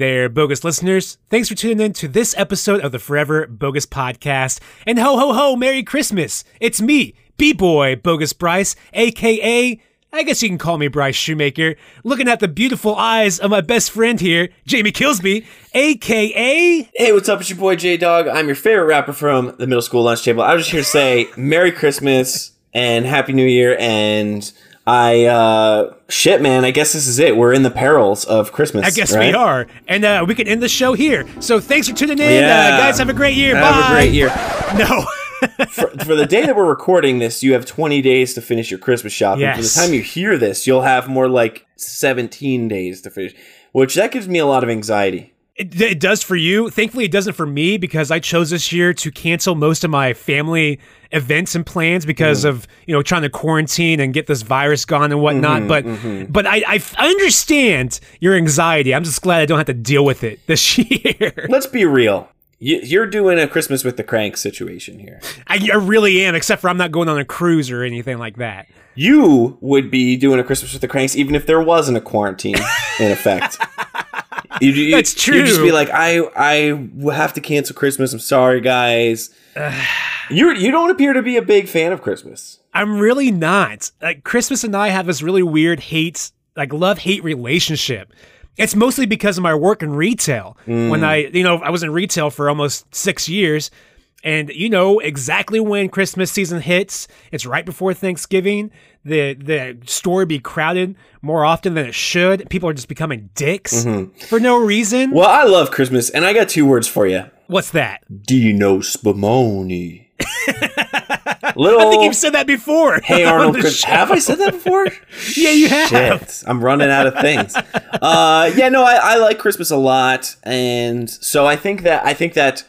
there, bogus listeners. Thanks for tuning in to this episode of the Forever Bogus Podcast. And ho ho ho, Merry Christmas! It's me, B Boy Bogus Bryce, aka, I guess you can call me Bryce Shoemaker, looking at the beautiful eyes of my best friend here, Jamie Killsby, aka. Hey, what's up? It's your boy J Dog. I'm your favorite rapper from the middle school lunch table. I was just here to say Merry Christmas and Happy New Year and I uh shit man, I guess this is it. We're in the perils of Christmas. I guess right? we are. And uh, we can end the show here. So thanks for tuning in. Yeah. Uh, guys, have a great year. Have Bye. a great year. No. for, for the day that we're recording this, you have 20 days to finish your Christmas shopping. For the time you hear this, you'll have more like 17 days to finish, which that gives me a lot of anxiety. It, it does for you. Thankfully, it doesn't for me because I chose this year to cancel most of my family events and plans because mm-hmm. of you know trying to quarantine and get this virus gone and whatnot. Mm-hmm, but mm-hmm. but I I understand your anxiety. I'm just glad I don't have to deal with it this year. Let's be real. You- You're doing a Christmas with the cranks situation here. I, I really am, except for I'm not going on a cruise or anything like that. You would be doing a Christmas with the cranks even if there wasn't a quarantine in effect. You, you, That's You'd just be like, I, I will have to cancel Christmas. I'm sorry, guys. you, you don't appear to be a big fan of Christmas. I'm really not. Like Christmas and I have this really weird hate, like love hate relationship. It's mostly because of my work in retail. When mm. I, you know, I was in retail for almost six years, and you know exactly when Christmas season hits. It's right before Thanksgiving. The the store be crowded more often than it should. People are just becoming dicks for no reason. Well, I love Christmas, and I got two words for you. What's that? Dino Spumoni. Little. I think you've said that before. Hey Arnold, Chris- have I said that before? Yeah, you have. Shit, I'm running out of things. Uh, yeah, no, I, I like Christmas a lot, and so I think that I think that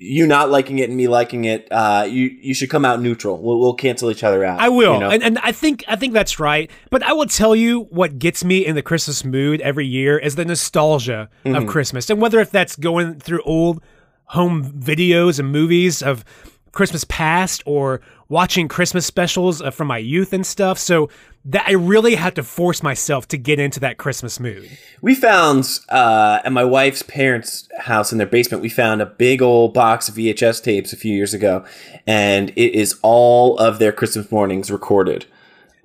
you not liking it and me liking it, uh, you you should come out neutral. We'll, we'll cancel each other out. I will, you know? and, and I think I think that's right. But I will tell you what gets me in the Christmas mood every year is the nostalgia Mm-hmm. of Christmas, and whether if that's going through old home videos and movies of Christmas past or watching Christmas specials uh, from my youth and stuff. So that I really had to force myself to get into that Christmas mood. We found uh, at my wife's parents' house in their basement, we found a big old box of VHS tapes a few years ago, and it is all of their Christmas mornings recorded.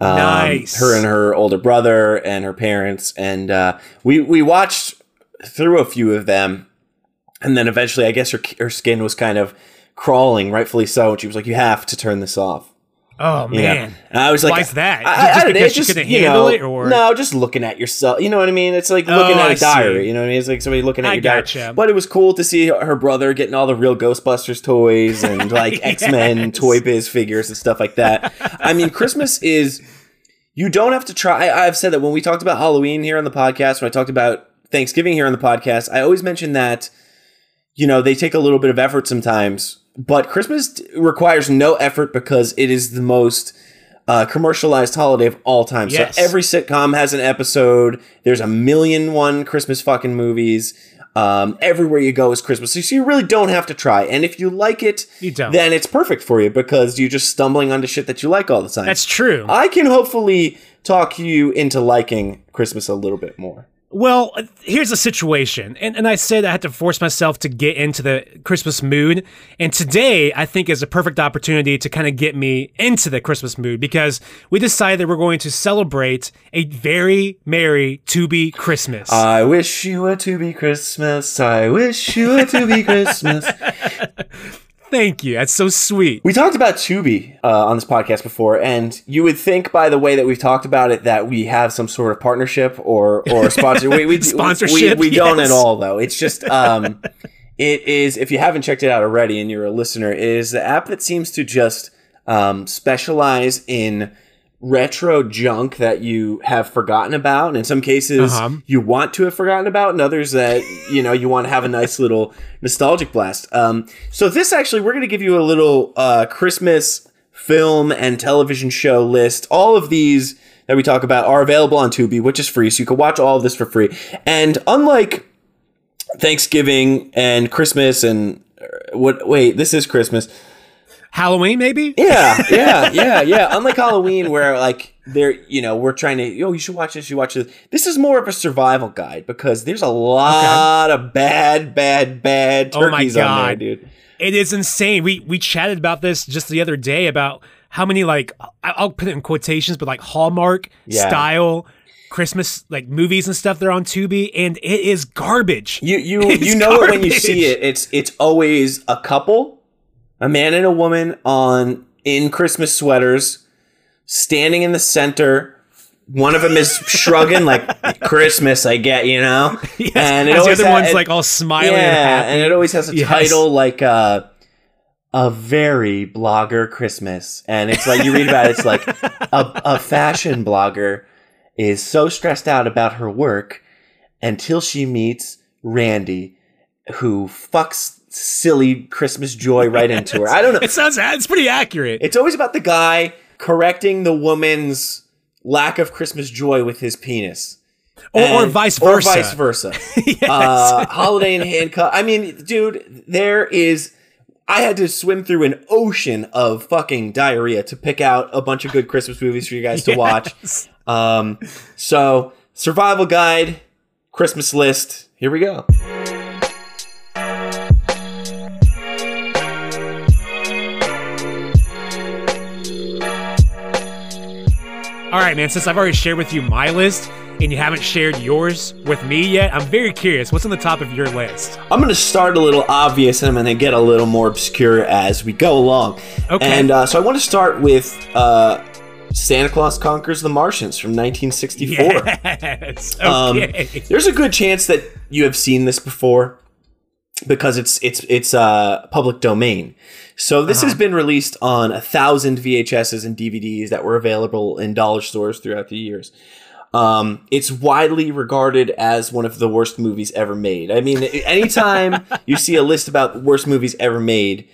Um, Nice. Her and her older brother and her parents, and uh, we we watched through a few of them, and then eventually, I guess her her skin was kind of crawling, rightfully so, and she was like, "You have to turn this off." Oh you know? man. And I was like, Why's that? I, Just I, I because just, couldn't handle know, it, or- no, just looking at yourself. You know what I mean? It's like looking Oh, at I a diary. see. You know what I mean? It's like somebody looking at I your diary. But it was cool to see her brother getting all the real Ghostbusters toys and like X Men Yes. Toy Biz figures and stuff like that. I mean, Christmas is. You don't have to try. I, I've said that when we talked about Halloween here on the podcast, when I talked about Thanksgiving here on the podcast, I always mention that you know they take a little bit of effort sometimes but christmas requires no effort because it is the most uh, commercialized holiday of all time. Yes. so every sitcom has an episode. There's a million one christmas fucking movies. Um, everywhere you go is christmas. So you really don't have to try. And if you like it You don't. then it's perfect for you because you're just stumbling onto shit that you like all the time. That's true. i can hopefully talk you into liking christmas a little bit more Well, uh, here's the situation. And, and I said I had to force myself to get into the Christmas mood. And today, I think, is a perfect opportunity to kind of get me into the Christmas mood because we decided that we're going to celebrate a very merry Tubi Christmas. I wish you a Tubi Christmas. I wish you a Tubi Christmas. Thank you. That's so sweet. We talked about Tubi uh, on this podcast before, and you would think by the way that we've talked about it that we have some sort of partnership or or sponsor. We, we, Sponsorship, We, we don't at all, though. It's just um, it is. If you haven't checked it out already, and you're a listener, it is the app that seems to just um, specialize in retro junk that you have forgotten about. And in some cases, Uh-huh. you want to have forgotten about, and others that, you know, you want to have a nice little nostalgic blast. Um, so, this actually, we're going to give you a little uh, Christmas film and television show list. All of these that we talk about are available on Tubi, which is free. So, you can watch all of this for free. And unlike Thanksgiving and Christmas and uh, what, wait, this is Christmas. Halloween, maybe? Yeah, yeah, yeah, yeah. Unlike Halloween, where like there, you know, we're trying to, oh, you should watch this, you watch this. This is more of a survival guide because there's a lot of bad, bad, bad Oh turkeys on there, dude. It is insane. We we chatted about this just the other day about how many like I'll put it in quotations, but like Hallmark Yeah. style Christmas like movies and stuff they're on Tubi, and it is garbage. You you It's you know it when you see it. It's it's always a couple, a man and a woman on in Christmas sweaters, standing in the center. One of them is shrugging like Christmas, I get, you know. Yes, and the other ha- one's it- like all smiling yeah, and happy. and it always has a Yes. title like uh, a very blogger Christmas, and it's like you read about it, it's like a, a fashion blogger is so stressed out about her work until she meets Randy, who fucks silly Christmas joy right into her. I don't know. It sounds it's pretty accurate. It's always about the guy correcting the woman's lack of Christmas joy with his penis. or, or And- vice Or versa. vice versa. Yes. Uh, Holiday and Handcuff. I mean, dude, there is. I had to swim through an ocean of fucking diarrhea to pick out a bunch of good Christmas movies for you guys to watch. Um, so, survival guide, Christmas list. Here we go. All right, man. Since I've already shared with you my list and you haven't shared yours with me yet, I'm very curious. What's on the top of your list? I'm going to start a little obvious and I'm going to get a little more obscure as we go along. Okay. And uh, so I want to start with uh, Santa Claus Conquers the Martians from 1964. Yes. Um, Okay. there's a good chance that you have seen this before because it's it's it's uh, public domain. So this Uh-huh. has been released on a thousand VHSs and DVDs that were available in dollar stores throughout the years. Um, it's widely regarded as one of the worst movies ever made. I mean, anytime you see a list about worst movies ever made,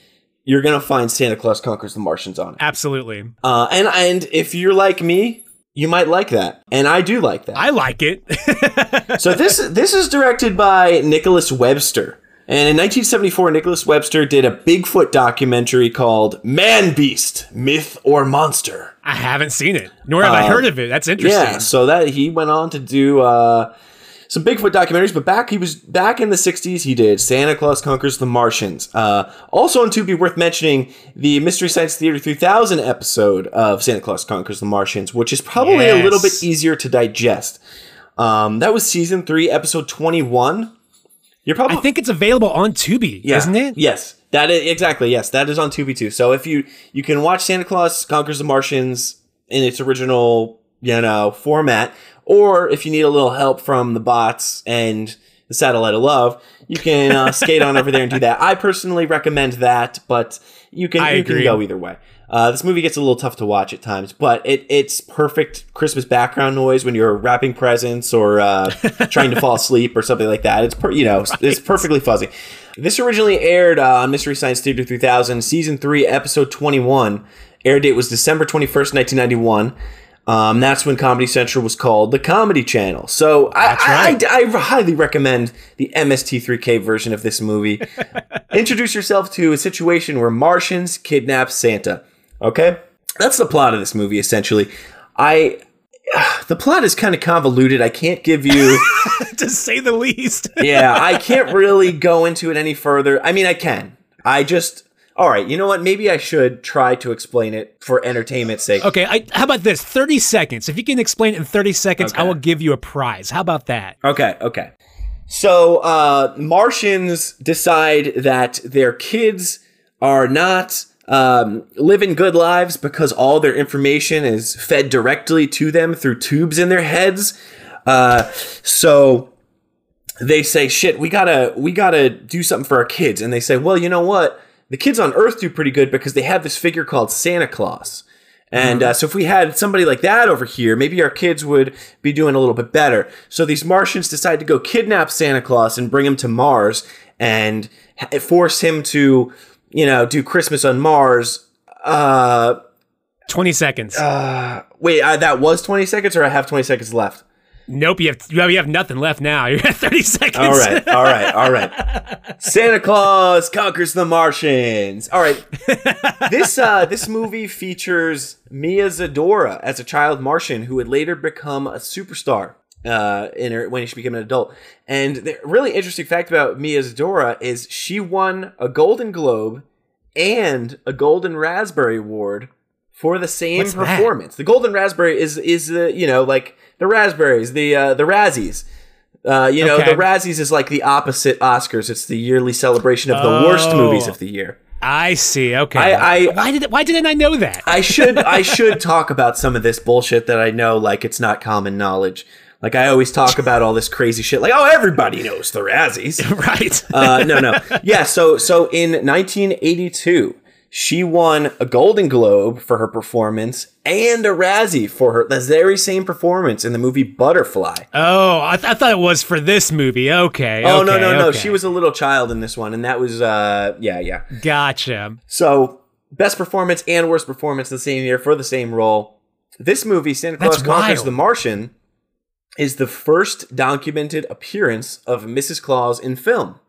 you're gonna find Santa Claus Conquers the Martians on it. Absolutely. Uh, and and if you're like me, you might like that, and I do like that. I like it. So this this is directed by Nicholas Webster. And in 1974, Nicholas Webster did a Bigfoot documentary called Man Beast, Myth or Monster. I haven't seen it, nor have I heard of it. That's interesting. Uh, Yeah, so that he went on to do uh, some Bigfoot documentaries, but back he was back in the 60s. He did Santa Claus Conquers the Martians. Uh, also on be worth mentioning the Mystery Science Theater 3000 episode of Santa Claus Conquers the Martians, which is probably a little bit easier to digest. Um, that was season three, episode 21. You're probably I think it's available on Tubi, yeah. isn't it? Yes, that is exactly. Yes, that is on Tubi too. So if you you can watch Santa Claus Conquers the Martians in its original you know format, or if you need a little help from the bots and the Satellite of Love, you can uh, skate on over there and do that. I personally recommend that, but you can I you can go either way. Uh, this movie gets a little tough to watch at times, but it, it's perfect Christmas background noise when you're wrapping presents or uh, trying to fall asleep or something like that. It's per, you know it's perfectly fuzzy. This originally aired uh, on Mystery Science Theater 3000, season three, episode 21. Air date was December 21st, 1991. Um, that's when Comedy Central was called the Comedy Channel. So I, right. I, I, I highly recommend the MST3K version of this movie. Introduce yourself to a situation where Martians kidnap Santa. Okay, that's the plot of this movie essentially. I the plot is kind of convoluted. I can't give you. to say the least. yeah, I can't really go into it any further. I mean, I can. I just. All right, you know what? Maybe I should try to explain it for entertainment's sake. Okay, I, how about this? 30 seconds. If you can explain it in 30 seconds, I will give you a prize. How about that? Okay, okay. So, uh, Martians decide that their kids are not um, living good lives because all their information is fed directly to them through tubes in their heads. Uh, so they say, "Shit, we gotta, we gotta do something for our kids." And they say, "Well, you know what? The kids on Earth do pretty good because they have this figure called Santa Claus." And uh, so, if we had somebody like that over here, maybe our kids would be doing a little bit better. So, these Martians decide to go kidnap Santa Claus and bring him to Mars and force him to, you know, do Christmas on Mars. Uh, 20 seconds. uh, wait, uh, that was 20 seconds, or I have 20 seconds left? nope, you have you have nothing left now. You're at 30 seconds. All right, all right, all right. Santa Claus conquers the Martians. All right. This uh this movie features Pia Zadora as a child Martian who would later become a superstar uh in her when she became an adult. And the really interesting fact about Pia Zadora is she won a Golden Globe and a Golden Raspberry Award for the same What's that? performance. The Golden Raspberry is is the you know like the raspberries, the uh, the Razzies. Uh, you know, Okay. the Razzies is like the opposite Oscars. It's the yearly celebration of the worst Oh. movies of the year. I see. Okay. I- I- why did why didn't I know that? I should I should talk about some of this bullshit that I know like it's not common knowledge. Like I always talk about all this crazy shit. Like oh, everybody knows the Razzies. right. uh, no, no. Yeah, so so in 1982, she won a Golden Globe for her performance and a Razzie for her the very same performance in the movie Butterfly. oh, I, th- I thought it was for this movie. Okay. Oh no, okay, no, no. okay. She was a little child in this one and that was uh yeah, yeah. Gotcha. So, best performance and worst performance the same year for the same role. This movie, Santa Claus That's Conquers wild. the Martian, is the first documented appearance of Mrs. Claus in film.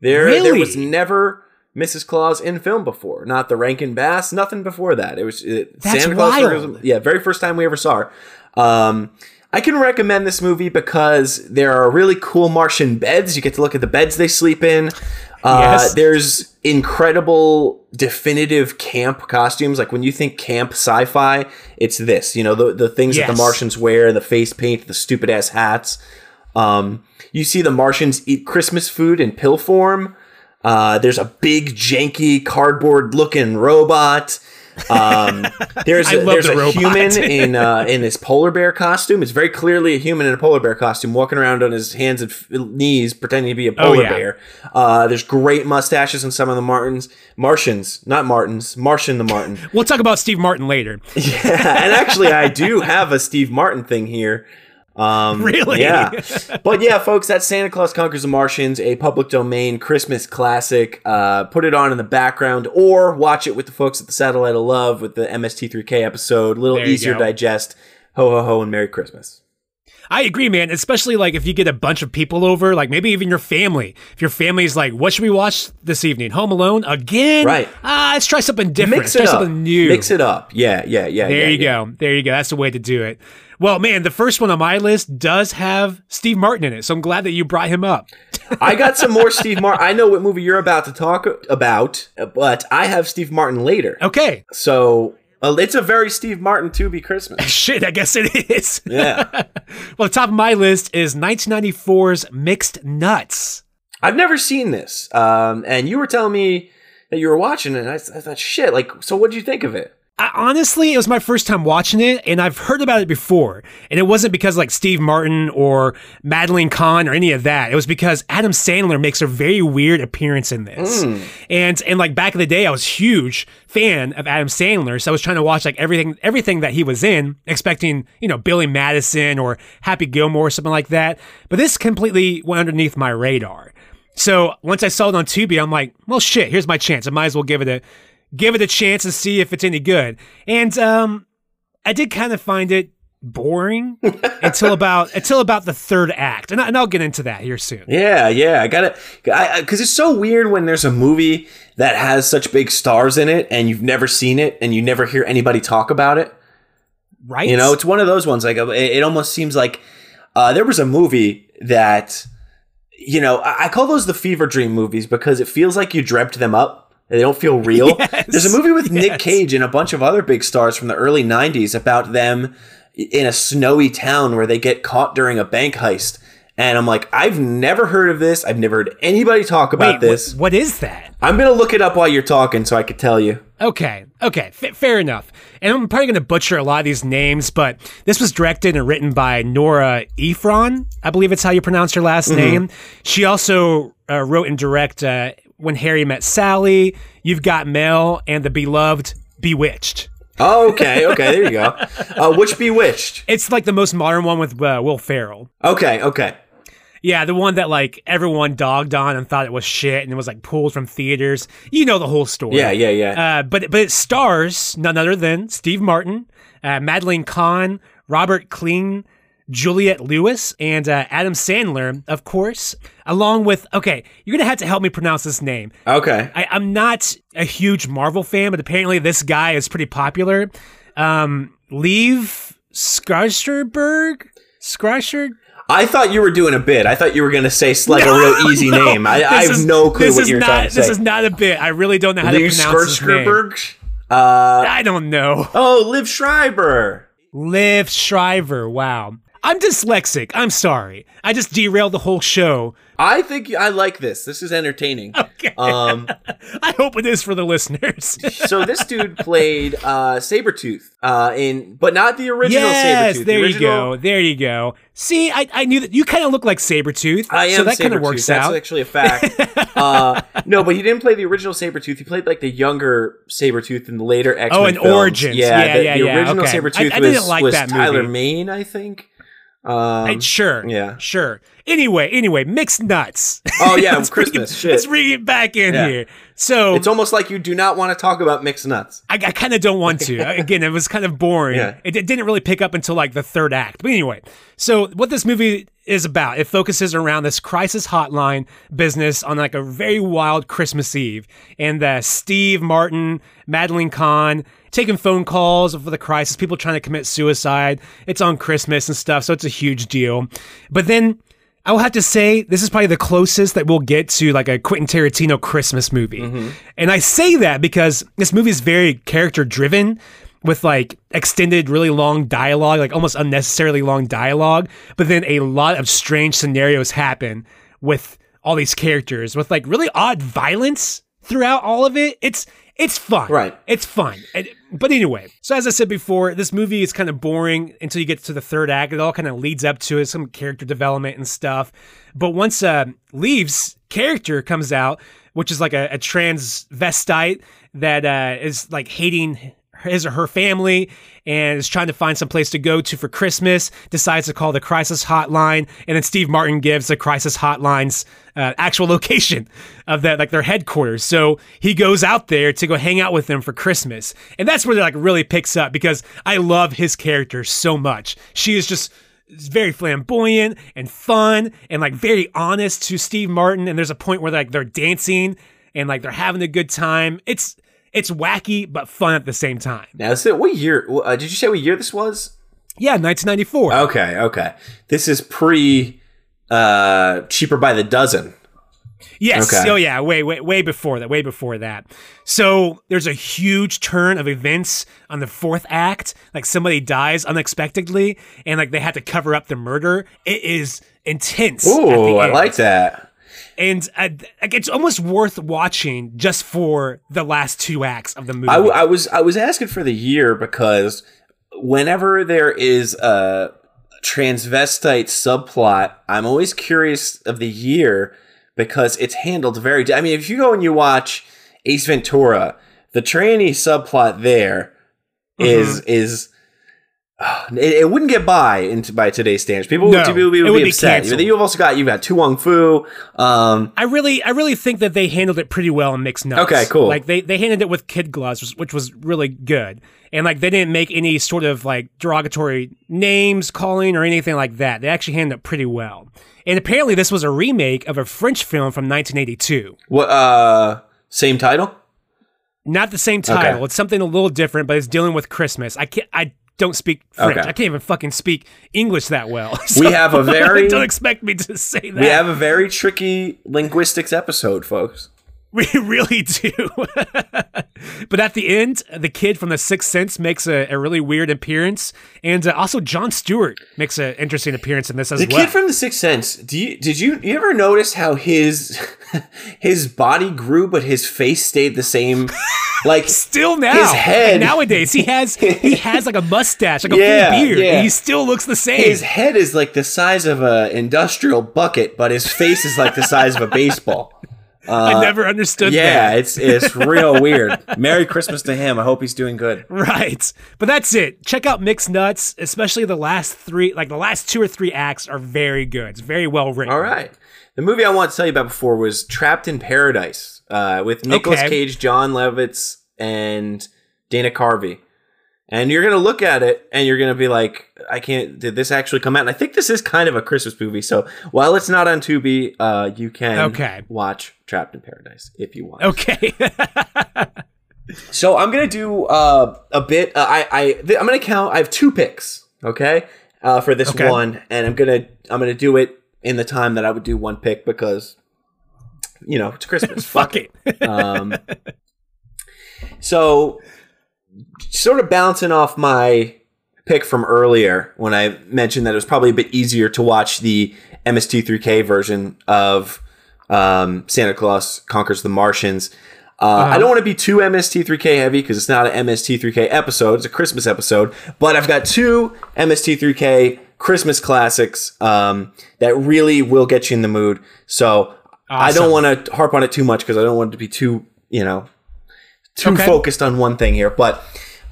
There, there was never Mrs. Claus in film before. Not the Rankin Bass, nothing before that. It was it, That's Santa Claus. Conquers- yeah, very first time we ever saw her. Um, I can recommend this movie because there are really cool Martian beds. You get to look at the beds they sleep in. Uh, Yes. There's incredible definitive camp costumes. Like when you think camp sci-fi, it's this. You know the the things that the Martians wear, the face paint, the stupid ass hats. Um, you see the Martians eat Christmas food in pill form. Uh, there's a big janky cardboard looking robot. Um, there's a, there's the a human in uh, in this polar bear costume. It's very clearly a human in a polar bear costume walking around on his hands and f- knees pretending to be a polar Oh, yeah. bear. Uh, there's great mustaches in some of the Martins, Martians, not Martins, Martian the Martin. We'll talk about Steve Martin later. Yeah, and actually, I do have a Steve Martin thing here. Um, Really? Yeah. But yeah, folks, that's Santa Claus Conquers the Martians, a public domain Christmas classic. Uh, put it on in the background or watch it with the folks at the Satellite of Love with the MST3K episode. A little easier to go. digest. Ho, ho, ho, and Merry Christmas. I agree, man. Especially like if you get a bunch of people over, like maybe even your family. If your family's like, "What should we watch this evening? Home Alone again?" Right. Ah, let's try something different. Mix let's it try up. something new. Mix it up. Yeah, yeah, yeah. There yeah, you yeah. go. There you go. That's the way to do it. Well, man, the first one on my list does have Steve Martin in it, so I'm glad that you brought him up. I got some more Steve Martin. I know what movie you're about to talk about, but I have Steve Martin later. Okay. So uh, it's a very Steve Martin Tubi Christmas. Shit, I guess it is. Yeah. well, the top of my list is 1994's Mixed Nuts. I've never seen this. Um, and you were telling me that you were watching it, and I, I thought, shit, like, so what did you think of it? I, honestly, it was my first time watching it, and I've heard about it before. And it wasn't because like Steve Martin or Madeline Kahn or any of that. It was because Adam Sandler makes a very weird appearance in this. Hmm. And and like back in the day, I was huge fan of Adam Sandler, so I was trying to watch like everything everything that he was in, expecting you know Billy Madison or Happy Gilmore or something like that. But this completely went underneath my radar. So once I saw it on Tubi, I'm like, well, shit, here's my chance. I might as well give it a give it a chance and see if it's any good. And um, I did kind of find it boring until about until about the third act, and, I, and I'll get into that here soon. Yeah, yeah, I got it. Because it's so weird when there's a movie that has such big stars in it, and you've never seen it, and you never hear anybody talk about it. Right? You know, it's one of those ones. Like, it, it almost seems like uh, there was a movie that, you know, I, I call those the fever dream movies because it feels like you dreamt them up. They don't feel real. Yes, There's a movie with Nick. Cage and a bunch of other big stars from the early 90s about them in a snowy town where they get caught during a bank heist. And I'm like, I've never heard of this. I've never heard anybody talk about Wait, this. wh- what is that? I'm going to look it up while you're talking so I could tell you. Okay, okay, f- fair enough. And I'm probably going to butcher a lot of these names, but this was directed and written by Nora Ephron. I believe it's how you pronounce her last name. She also uh, wrote and direct uh, When Harry Met Sally, You've Got Mail and the beloved Bewitched. Oh, okay, okay, there you go. Uh, which Bewitched? It's like the most modern one with uh, Will Ferrell. Okay, okay. Yeah, the one that like everyone dogged on and thought it was shit and it was like pulled from theaters. You know the whole story. Yeah, yeah, yeah. Uh, but but it stars none other than Steve Martin, uh, Madeline Kahn, Robert Klein, Juliette Lewis, and uh, Adam Sandler, of course, along with. Okay, you're gonna have to help me pronounce this name. okay. I, I'm not a huge Marvel fan, but apparently this guy is pretty popular. Um, Leave Skarsgård, Skarsgård. I thought you were doing a bit. I thought you were going to say like a real easy No, name. I, I have is- no clue what you're not, trying to say. This is not a bit. I really don't know how Lee to pronounce his name. Uh, I don't know. oh, Liev Schreiber. Liv Shriver. Wow. I'm dyslexic. I'm sorry. I just derailed the whole show. I think I like this. This is entertaining. Okay. Um, I hope it is for the listeners. so this dude played uh, Sabretooth uh, in, but not the original yes, Sabretooth. there the you go. There you go. See, I, I knew that you kind of look like Sabretooth. I am so that kind of works That's out. actually a fact. uh, no, but he didn't play the original Sabretooth. He played like the younger Sabretooth in the later X Men. Oh, in films. Origins. Yeah, Yeah, the, yeah, the yeah. original Okay. Sabretooth I- I didn't was, like was that Tyler movie. Mane, I think. Um, I- sure. yeah. Sure. Anyway, anyway, mixed nuts. Oh, yeah, Let's bring Christmas, it- shit. Let's bring it back in Yeah. here. So it's almost like you do not want to talk about mixed nuts. I, I kind of don't want to. Again, it was kind of boring. Yeah. It, it didn't really pick up until like the third act. But anyway, so what this movie is about, it focuses around this crisis hotline business on like a very wild Christmas Eve. And uh, Steve Martin, Madeline Kahn, taking phone calls for the crisis, people trying to commit suicide. It's on Christmas and stuff, so it's a huge deal. But then I will have to say this is probably the closest that we'll get to like a Quentin Tarantino Christmas movie. And I say that because this movie is very character driven with like extended really long dialogue, like almost unnecessarily long dialogue, but then a lot of strange scenarios happen with all these characters with like really odd violence throughout all of it. It's it's fun. Right. It's fun. And- but anyway, so as I said before, this movie is kind of boring until you get to the third act. It all kind of leads up to it, some character development and stuff. But once uh, Liev's character comes out, which is like a, a transvestite that uh, is like hating his or her family and is trying to find some place to go to for Christmas, decides to call the crisis hotline, and then Steve Martin gives the crisis hotline's uh, actual location of that, like their headquarters. So he goes out there to go hang out with them for Christmas, and that's where it like really picks up because I love his character so much. She is just very flamboyant and fun and like very honest to Steve Martin. And there's a point where like they're dancing and like they're having a good time. It's it's wacky but fun at the same time. Now, is it, what year? Uh, did you say what year this was? Yeah, 1994. Okay, okay. This is pre uh, cheaper by the dozen. yes. okay. Oh yeah, way way way before that. Way before that. So there's a huge turn of events on the fourth act. Like somebody dies unexpectedly, and like they have to cover up the murder. It is intense. Ooh, I like that. And uh, like it's almost worth watching just for the last two acts of the movie. I, I was I was asking for the year because whenever there is a transvestite subplot, I'm always curious of the year because it's handled very. I mean, if you go and you watch Ace Ventura, the tranny subplot there is Mm-hmm. is. It, it wouldn't get by into by today's standards. People, No, would, people would be would be upset. canceled. You've also got you've got To Wong Foo. Um, I really, I really think that they handled it pretty well in Mixed Nuts. Okay, cool. Like they, they handled it with kid gloves, which was really good. And like they didn't make any sort of like derogatory names calling or anything like that. They actually handled it pretty well. And apparently, this was a remake of a French film from 1982. what? Uh, same title. Not the same title. Okay. It's something a little different, but it's dealing with Christmas. I can't. I don't speak French. Okay. I can't even fucking speak English that well. We have a very- don't expect me to say that. We have a very tricky linguistics episode, folks. We really do. but at the end, the kid from The Sixth Sense makes a, a really weird appearance, and uh, also Jon Stewart makes an interesting appearance in this as The well. The kid from The Sixth Sense. Do you did you you ever notice how his his body grew, but his face stayed the same? Like Still now, His head- and nowadays he has he has like a mustache, like a Yeah, full beard, yeah. and he still looks the same. his head is like the size of a industrial bucket, but his face is like the size of a baseball. I never understood Yeah, that. it's it's real weird. Merry Christmas to him. I hope he's doing good. Right. But that's it. Check out Mixed Nuts, especially the last three, like the last two or three acts are very good. It's very well written. All right. The movie I want to tell you about before was Trapped in Paradise uh, with Nicolas Okay. Cage, Jon Lovitz, and Dana Carvey. And you're gonna look at it and you're gonna be like, I can't. Did this actually come out? And I think this is kind of a Christmas movie. So while it's not on Tubi, uh, you can Okay. watch Trapped in Paradise if you want. Okay. So I'm gonna do uh, a bit. Uh, I I th- I'm gonna count. I have two picks. Okay, uh, for this Okay. one, and I'm gonna I'm gonna do it in the time that I would do one pick because you know it's Christmas. Fuck it. Um, so, sort of bouncing off my pick from earlier when I mentioned that it was probably a bit easier to watch the MST3K version of um, Santa Claus Conquers the Martians. Uh, I don't want to be too MST3K heavy because it's not an MST3K episode; it's a Christmas episode. But I've got two MST3K Christmas classics um, that really will get you in the mood. So I don't want to harp on it too much because I don't want it to be too, you know, too Okay. focused on one thing here. But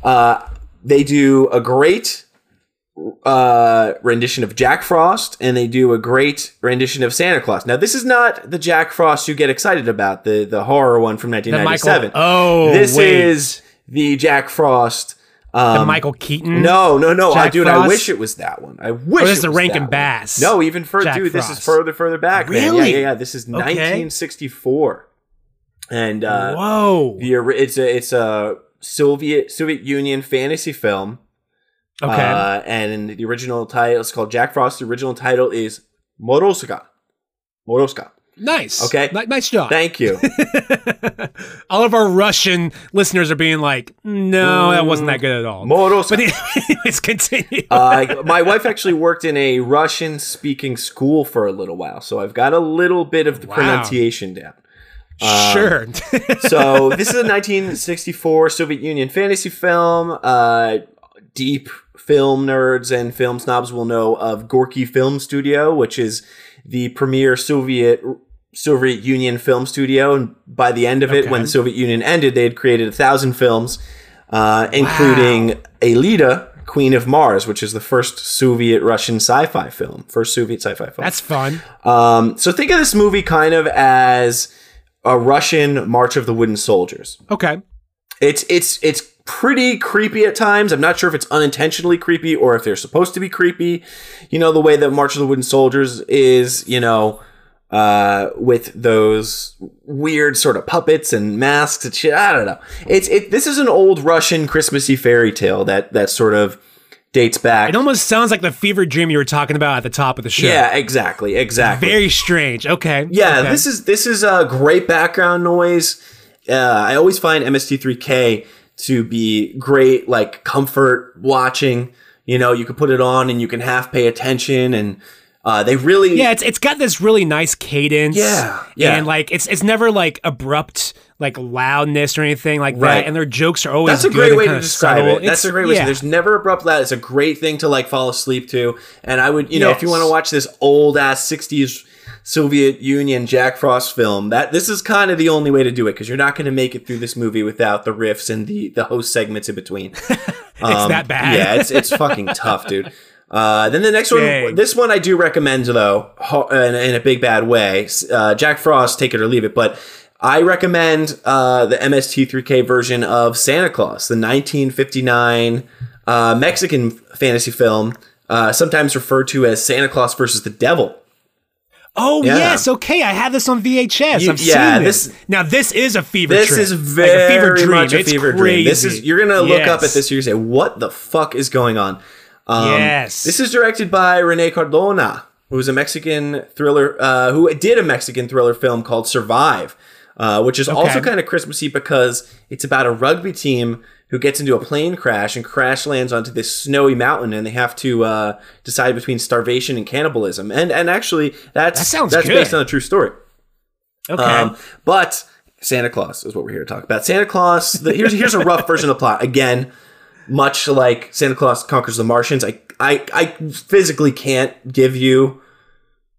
uh, they do a great uh, rendition of Jack Frost, and they do a great rendition of Santa Claus. Now, this is not the Jack Frost you get excited about, the the horror one from The 1997. Michael. Oh, this wait. is the Jack Frost. Um, the Michael Keaton. no, no, no, I Jack dude, I wish it was that one. I wish. Or this it the Rankin one. Bass. No, even further, dude. This is further, further back. Man. Yeah, Really? yeah, yeah. This is 1964, and uh, Whoa. the it's a it's a Soviet Soviet Union fantasy film. Okay. Uh, and the original title is called Jack Frost. The original title is Moroska. Moroska. nice. okay. Ni- nice job. Thank you. All of our Russian listeners are being like, no, that wasn't that good at all. Moroska. But anyways, continue. uh, my wife actually worked in a Russian speaking school for a little while, so I've got a little bit of the Wow. pronunciation down. Sure. So this is a 1964 Soviet Union fantasy film. Uh, deep film nerds and film snobs will know of Gorky Film Studio, which is the premier Soviet Soviet Union film studio. And by the end of it, Okay. when the Soviet Union ended, they had created a thousand films, uh, including Aelita. Queen of Mars, which is the first Soviet Russian sci-fi film, first Soviet sci-fi film. That's fun. Um, so think of this movie kind of as a Russian March of the Wooden Soldiers. Okay. It's it's it's pretty creepy at times. I'm not sure if it's unintentionally creepy or if they're supposed to be creepy. You know the way that March of the Wooden Soldiers is, you know, uh, with those weird sort of puppets and masks and shit. I don't know. It's it. This is an old Russian Christmassy fairy tale that that sort of dates back. It almost sounds like the fever dream you were talking about at the top of the show. yeah, exactly, exactly. Very strange. Okay. Yeah, Okay. this is this is a great background noise. Uh, I always find MST3K to be great, like comfort watching. You know, you can put it on and you can half pay attention, and uh, they really Yeah, it's it's got this really nice cadence. Yeah, yeah. And like it's it's never like abrupt like loudness or anything like Right. that. And their jokes are always That's a great way to describe subtle. it. That's It's- a great way. to yeah. There's never abrupt loud. It's a great thing to like fall asleep to. And I would, you know, if you want to watch this old ass '60s Soviet Union Jack Frost film, that this is kind of the only way to do it because you're not going to make it through this movie without the riffs and the the host segments in between. It's that bad. Yeah, it's it's fucking tough, dude. Uh, then the next one, this one I do recommend though, in, in a big bad way. Uh, Jack Frost, take it or leave it, but I recommend uh, the MST3K version of Santa Claus, the 1959 uh, Mexican fantasy film, uh, sometimes referred to as Santa Claus versus the Devil. Oh Yeah. yes, okay. I have this on VHS. You- I've yeah, seen this. this- Now this is a fever dream. This trip. is Like very a fever dream. much a It's fever crazy. dream. This is you're gonna look up at this. You're gonna say, "What the fuck is going on?" Um, Yes. This is directed by Rene Cardona, who is a Mexican thriller, uh, who did a Mexican thriller film called Survive, uh, which is also kind of Christmassy because it's about a rugby team who gets into a plane crash and crash lands onto this snowy mountain, and they have to uh, decide between starvation and cannibalism. And and actually, that's That sounds that's good. based on a true story. Okay. Um, but Santa Claus is what we're here to talk about. Santa Claus. The, here's here's a rough version of the plot. Again, much like Santa Claus conquers the Martians, I I I physically can't give you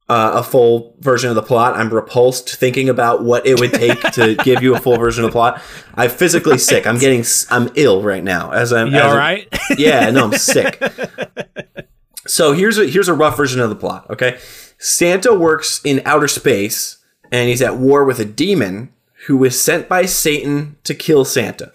uh, a full version of the plot. I'm repulsed thinking about what it would take to give you a full version of the plot. I'm physically right. sick. I'm getting, I'm ill right now. As I'm, you as all right? yeah, no, I'm sick. So here's a here's a rough version of the plot. Okay, Santa works in outer space, and he's at war with a demon who was sent by Satan to kill Santa.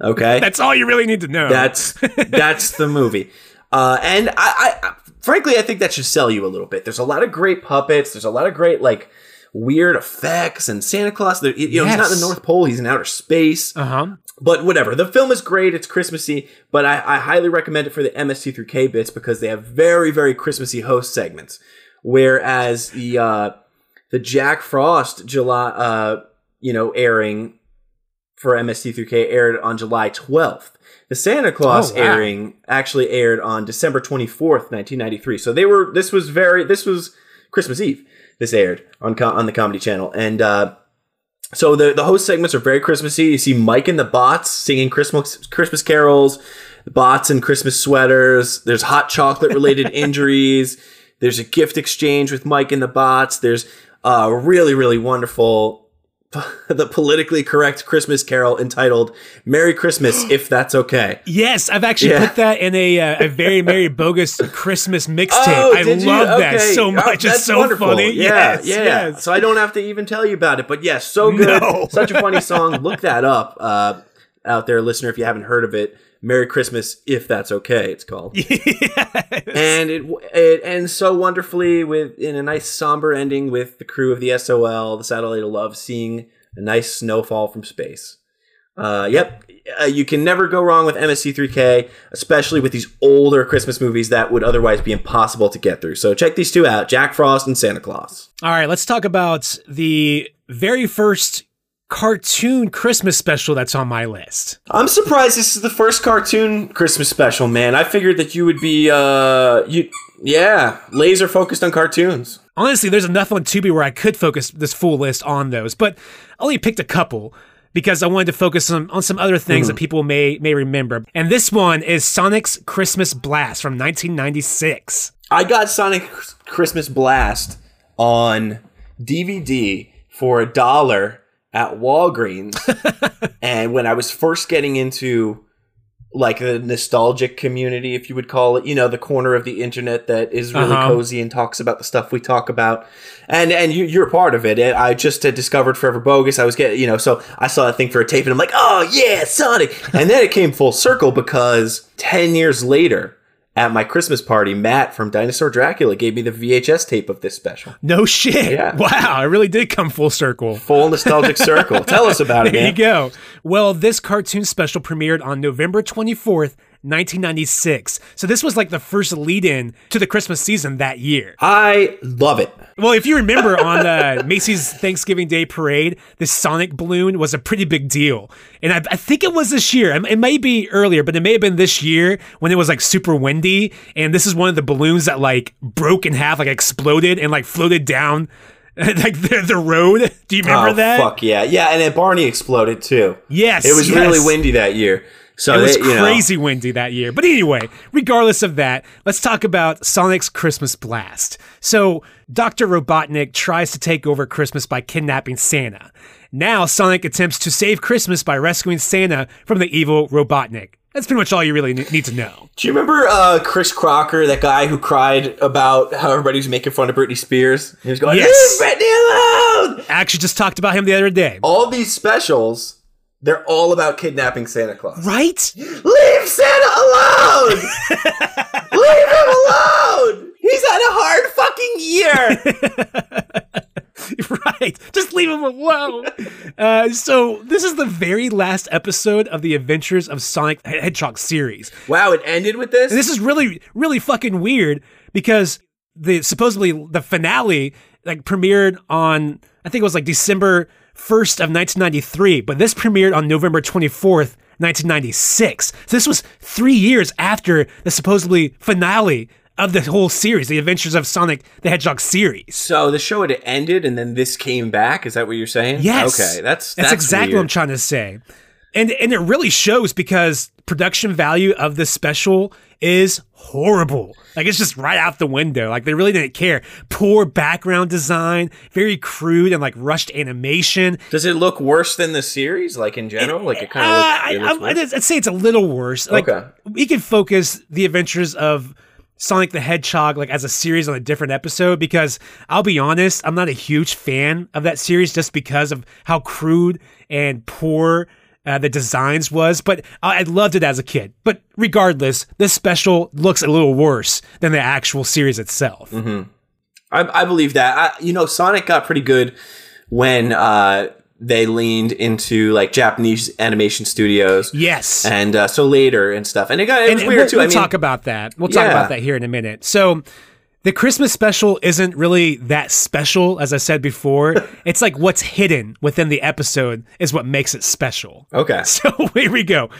Okay, that's all you really need to know. That's that's the movie. Uh, and I, I, frankly, I think that should sell you a little bit. There's a lot of great puppets. There's a lot of great like weird effects and Santa Claus. You know, yes. he's not in the North Pole. He's in outer space. Uh huh. But whatever. The film is great. It's Christmassy, but I, I highly recommend it for the MST3K bits because they have very, very Christmassy host segments. Whereas the uh, the Jack Frost July, uh, you know, airing for MST3K aired on July 12th. The Santa Claus oh, wow. airing actually aired on December 24th, 1993. So they were this was very this was Christmas Eve. This aired on on the Comedy Channel and uh, so the the host segments are very Christmassy. You see Mike and the Bots singing Christmas Christmas carols, the bots in Christmas sweaters. There's hot chocolate related injuries. There's a gift exchange with Mike and the Bots. There's a really really wonderful the politically correct Christmas carol entitled "Merry Christmas If That's Okay." Yes, I've actually yeah. put that in a uh, a very Merry bogus Christmas mixtape. Oh, I love okay. that so much. Oh, it's so wonderful. funny. Yeah, yes, yeah. Yes. So I don't have to even tell you about it. But yes, so good. No. Such a funny song. Look that up uh, out there, listener, if you haven't heard of it. Merry Christmas, if that's okay. It's called, yes. and it it ends so wonderfully with in a nice somber ending with the crew of the SOL, the Satellite of Love, seeing a nice snowfall from space. Uh, yep, uh, you can never go wrong with MST3K, especially with these older Christmas movies that would otherwise be impossible to get through. So check these two out: Jack Frost and Santa Claus. All right, let's talk about the very first cartoon Christmas special that's on my list. I'm surprised this is the first cartoon Christmas special, man. I figured that you would be uh you yeah, laser focused on cartoons. Honestly, there's enough on Tubi where I could focus this full list on those, but I only picked a couple because I wanted to focus on, on some other things mm-hmm. that people may may remember. And this one is Sonic's Christmas Blast from 1996. I got Sonic Christmas Blast on DVD for a dollar at Walgreens. and when I was first getting into like the nostalgic community, if you would call it, you know, the corner of the internet that is really uh-huh. cozy and talks about the stuff we talk about. And and you, you're part of it. I just had discovered Forever Bogus. I was getting, you know, so I saw a thing for a tape and I'm like, oh yeah, Sonic. And then it came full circle because 10 years later, at my Christmas party, Matt from Dinosaur Dracula gave me the VHS tape of this special. No shit. Yeah. Wow. I really did come full circle. Full nostalgic circle. Tell us about it. There man. you go. Well, this cartoon special premiered on November 24th, 1996. So this was like the first lead in to the Christmas season that year. I love it. Well, if you remember on uh, Macy's Thanksgiving Day Parade, the Sonic balloon was a pretty big deal. And I, I, think it was this year. It may be earlier, but it may have been this year when it was like super windy. And this is one of the balloons that like broke in half, like exploded and like floated down like the, the road. Do you remember oh, that? Fuck yeah. Yeah. And then Barney exploded too. Yes. It was yes. really windy that year. So it was crazy know. windy that year. But anyway, regardless of that, let's talk about Sonic's Christmas Blast. So Dr. Robotnik tries to take over Christmas by kidnapping Santa. Now Sonic attempts to save Christmas by rescuing Santa from the evil Robotnik. That's pretty much all you really need to know. Do you remember uh, Chris Crocker, that guy who cried about how everybody was making fun of Britney Spears? He was going, yes. "Leave Britney alone." I actually just talked about him the other day. All these specials they're all about kidnapping Santa Claus. Right? Leave Santa alone! Leave him alone! He's had a hard fucking year! right. Just leave him alone. Uh, so, this is the very last episode of the Adventures of Sonic Hedgehog series. Wow, it ended with this? And this is really, really fucking weird because the supposedly the finale like premiered on I think it was like December 1st of 1993, but this premiered on November 24th, 1996. So this was three years after the supposedly finale of the whole series, the Adventures of Sonic the Hedgehog series. So the show had ended, and then this came back. Is that what you're saying? Yes. Okay, that's that's, that's exactly weird. what I'm trying to say, and and it really shows because production value of the special is horrible. Like it's just right out the window. Like they really didn't care. Poor background design, very crude and like rushed animation. Does it look worse than the series, like in general? Like it kind of. Uh, looks, I, I'd, I'd say it's a little worse. Like Okay. we could focus the adventures of Sonic the Hedgehog like as a series on a different episode because I'll be honest, I'm not a huge fan of that series just because of how crude and poor uh, the designs was, but I I loved it as a kid. But regardless, this special looks a little worse than the actual series itself. Mm-hmm. I, I believe that. I, you know, Sonic got pretty good when uh, they leaned into like Japanese animation studios. Yes. And uh, so later and stuff, and it got it was and weird we'll, too. We'll I mean, talk about that. We'll talk Yeah. about that here in a minute. So, the Christmas special isn't really that special, as I said before. it's like what's hidden within the episode is what makes it special. okay, So here we go.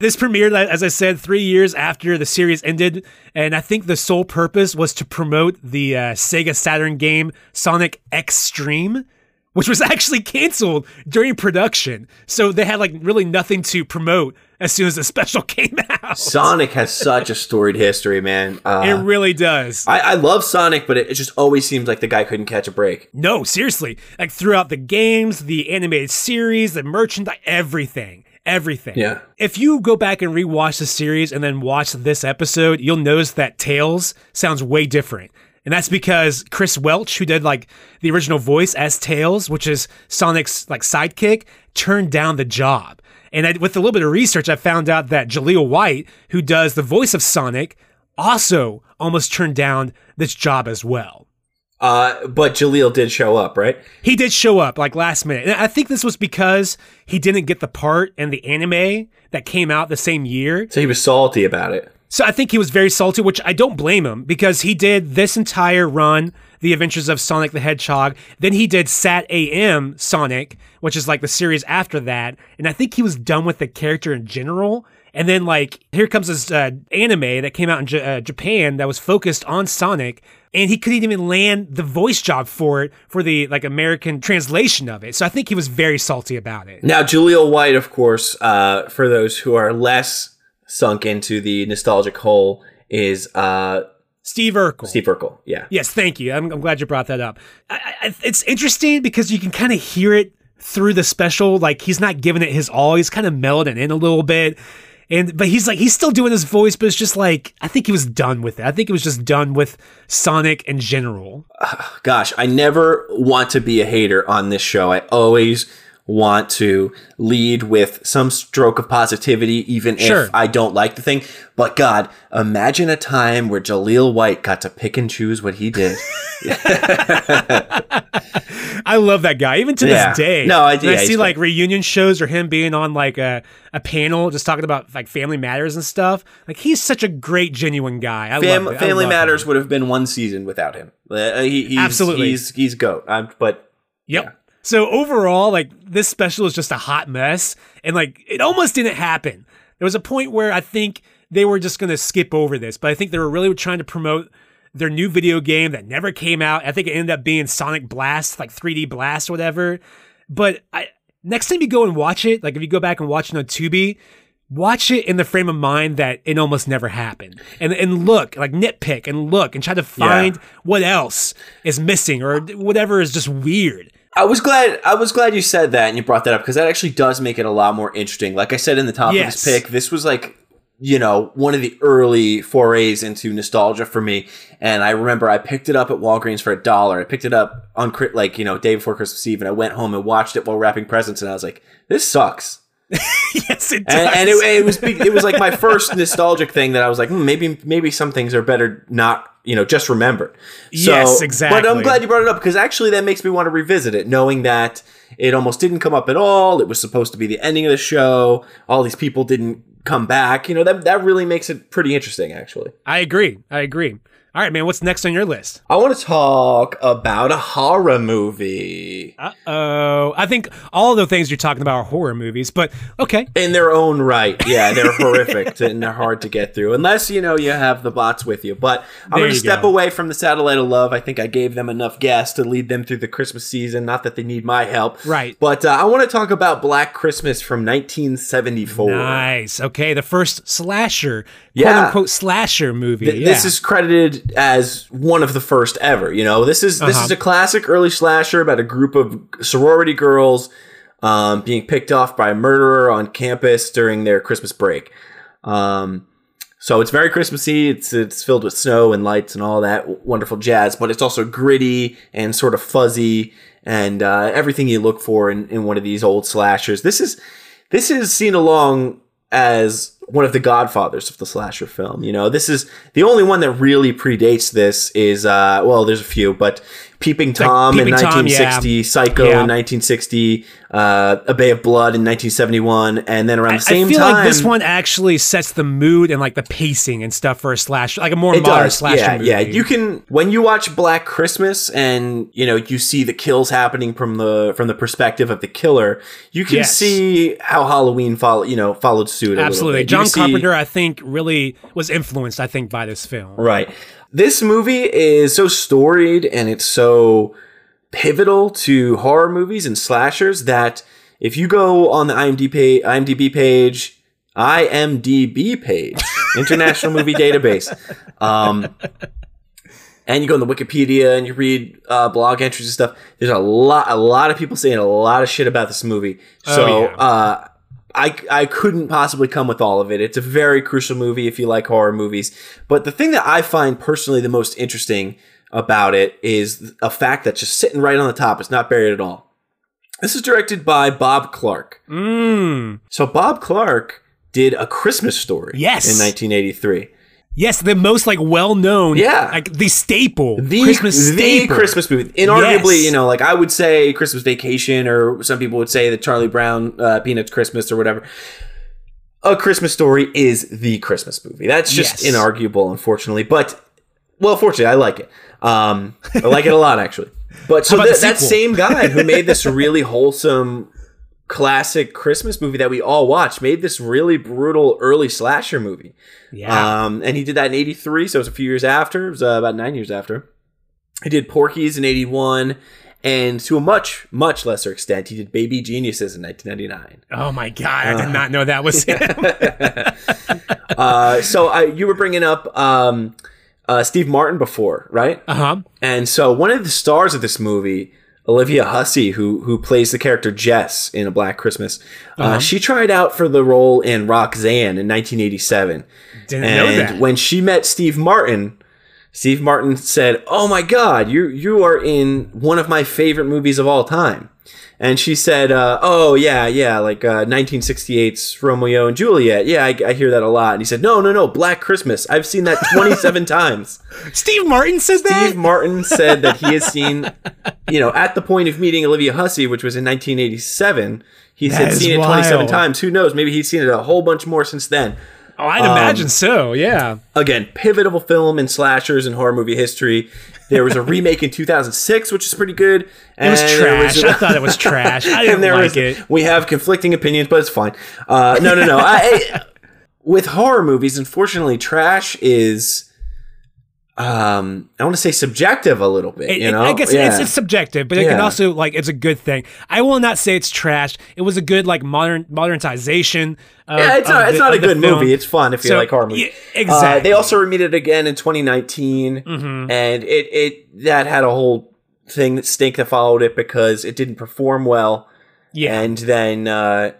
This premiered, as I said, three years after the series ended, and I think the sole purpose was to promote the uh, Sega Saturn game Sonic X-treme, which was actually canceled during production. So they had like really nothing to promote as soon as the special came out. Sonic has such a storied history, man. Uh, It really does. I, I love Sonic, but it, it just always seems like the guy couldn't catch a break. no, seriously. Like throughout the games, the animated series, the merchandise, everything. Everything. Yeah. If you go back and rewatch the series and then watch this episode, you'll notice that Tails sounds way different. And that's because Chris Welch, who did like the original voice as Tails, which is Sonic's like sidekick, turned down the job. And I, with a little bit of research, I found out that Jaleel White, who does the voice of Sonic, also almost turned down this job as well. Uh, but Jaleel did show up, right? He did show up like last minute. And I think this was because he didn't get the part in the anime that came out the same year. So he was salty about it. So I think he was very salty, which I don't blame him because he did this entire run, The Adventures of Sonic the Hedgehog. Then he did SatAM Sonic, which is like the series after that. And I think he was done with the character in general. And then like here comes this uh, anime that came out in J- uh, Japan that was focused on Sonic, and he couldn't even land the voice job for it for the like American translation of it. So I think he was very salty about it. Now, Jaleel White, of course, uh, for those who are less sunk into the nostalgic hole, is uh, Steve Urkel. Steve Urkel. Yeah. Yes, thank you. I'm, I'm glad you brought that up. I, I, it's interesting because you can kind of hear it through the special. Like he's not giving it his all. He's kind of melding in a little bit. And but he's like he's still doing his voice, but it's just like I think he was done with it. I think it was just done with Sonic in general. Gosh, I never want to be a hater on this show. I always want to lead with some stroke of positivity, even Sure. if I don't like the thing. But God, imagine a time where Jaleel White got to pick and choose what he did. I love that guy, even to Yeah. this day. No, I- When I see like reunion shows or him being on like a, a panel just talking about like family matters and stuff. Like he's such a great, genuine guy. I Fam- love it. I Family love Matters him. would have been one season without him. Uh, he, he's, Absolutely. he's he's goat. Um, but Yep. So overall, like this special is just a hot mess, and like it almost didn't happen. There was a point where I think they were just gonna skip over this, but I think they were really trying to promote their new video game that never came out. I think it ended up being Sonic Blast, like 3D Blast, or whatever. But I next time you go and watch it, like if you go back and watch it on Tubi, watch it in the frame of mind that it almost never happened and and look like nitpick and look and try to find what else is missing or whatever is just weird I was glad I was glad you said that and you brought that up because that actually does make it a lot more interesting. Like I said in the top Yes. of this pick, this was like you know one of the early forays into nostalgia for me. And I remember I picked it up at Walgreens for a dollar. I picked it up on like you know day before Christmas Eve, and I went home and watched it while wrapping presents, and I was like, this sucks. yes it does And, and it, it was big- it was like my first nostalgic thing that I was like, hmm, maybe maybe some things are better not you know just remembered. So, Yes, exactly. But. I'm glad you brought it up because actually that makes me want to revisit it, knowing that it almost didn't come up at all. It was supposed to be the ending of the show. All these people didn't come back. You know that that really makes it pretty interesting, actually. I agree. I agree. All right, man. What's next on your list? I want to talk about a horror movie. Uh oh. I think all the things you're talking about are horror movies, but okay. In their own right. Yeah, they're horrific and they're hard to get through. Unless, you know, you have the bots with you. But I'm going to step go. away from the Satellite of Love. I think I gave them enough gas to lead them through the Christmas season. Not that they need my help. Right. But uh, I want to talk about Black Christmas from 1974. Nice. Okay, the first slasher, Yeah. quote unquote slasher movie. Th- yeah. This is credited as one of the first ever. You know, this is this Uh-huh. is a classic early slasher about a group of sorority girls um, being picked off by a murderer on campus during their Christmas break. Um, so it's very Christmassy. It's it's filled with snow and lights and all that wonderful jazz. But it's also gritty and sort of fuzzy and uh, everything you look for in, in one of these old slashers. This is this is seen along as one of the godfathers of the slasher film. You know, this is the only one that really predates this is uh well, there's a few, but Peeping Tom in Peeping Tom, 1960, Psycho Yeah. in 1960, uh, A Bay of Blood in 1971, and then around the same time, I feel time like this one actually sets the mood and like the pacing and stuff for a slash, like a more modern does, slasher yeah, movie. yeah. You can when you watch Black Christmas and you know you see the kills happening from the from the perspective of the killer. You can Yes. see how Halloween follow you know followed suit. A Absolutely. bit. John see- Carpenter, I think, really was influenced, I think, by this film. Right. This movie is so storied and it's so pivotal to horror movies and slashers that if you go on the IMDb, IMDb page, IMDb page, International Movie Database, um, and you go on the Wikipedia and you read uh, blog entries and stuff, there's a lot, a lot of people saying a lot of shit about this movie. So, Oh, yeah. uh, I, I couldn't possibly come with all of it. It's a very crucial movie if you like horror movies. But the thing that I find personally the most interesting about it is a fact that's just sitting right on the top. It's not buried at all. This is directed by Bob Clark. Mm. So Bob Clark did a Christmas story Yes. in 1983. Yes, the most like well known, Yeah. like the staple, the Christmas the staple. Christmas movie. Inarguably, Yes. you know, like I would say Christmas Vacation, or some people would say the Charlie Brown uh, Peanuts Christmas or whatever. A Christmas Story is the Christmas movie. That's just Yes. inarguable, unfortunately. But well, fortunately, I like it. Um, I like it a lot, actually. But so about that, the that sequel? same guy who made this really wholesome classic Christmas movie that we all watched made this really brutal early slasher movie. Yeah. Um, and he did that in 83, so it was a few years after. It was uh, about nine years after. He did Porky's in 81, and to a much, much lesser extent, he did Baby Geniuses in 1999. oh my god, I uh, did not know that was him. Uh, so I, you were bringing up um, uh, Steve Martin before, right? uh huh. And so one of the stars of this movie, Olivia Hussey, who who plays the character Jess in A Black Christmas, uh, she tried out for the role in Roxanne in 1987. Didn't know that. when she met Steve Martin, Steve Martin said, "Oh my God, you you are in one of my favorite movies of all time." And she said, uh, "Oh yeah, yeah, like uh, 1968's Romeo and Juliet. Yeah, I, I hear that a lot." And he said, "No, no, no, Black Christmas. I've seen that 27 times." Steve Martin says that. Steve Martin said that he has seen, you know, at the point of meeting Olivia Hussey, which was in 1987, he That said seen it 27 times. Who knows? Maybe he's seen it a whole bunch more since then. oh, I'd um, imagine so. Yeah. Again, pivotal film in slashers and horror movie history. There was a remake in 2006, which is pretty good. It was trash. I thought it was trash. I didn't like was, it. We have conflicting opinions, but it's fine. Uh, no, no, no. I- with horror movies, unfortunately, trash is. Um, I want to say subjective a little bit. You it- know, I guess Yeah. it's, it's subjective, but it can also like it's a good thing. I will not say it's trash. It was a good like modern modernization. Of, Yeah, it's not, it's not a good film. movie. It's fun if you like horror movies. yeah, exactly. Uh, they also remade it again in 2019, Mm-hmm. and it it that had a whole thing that stink that followed it because it didn't perform well, yeah, and then uh,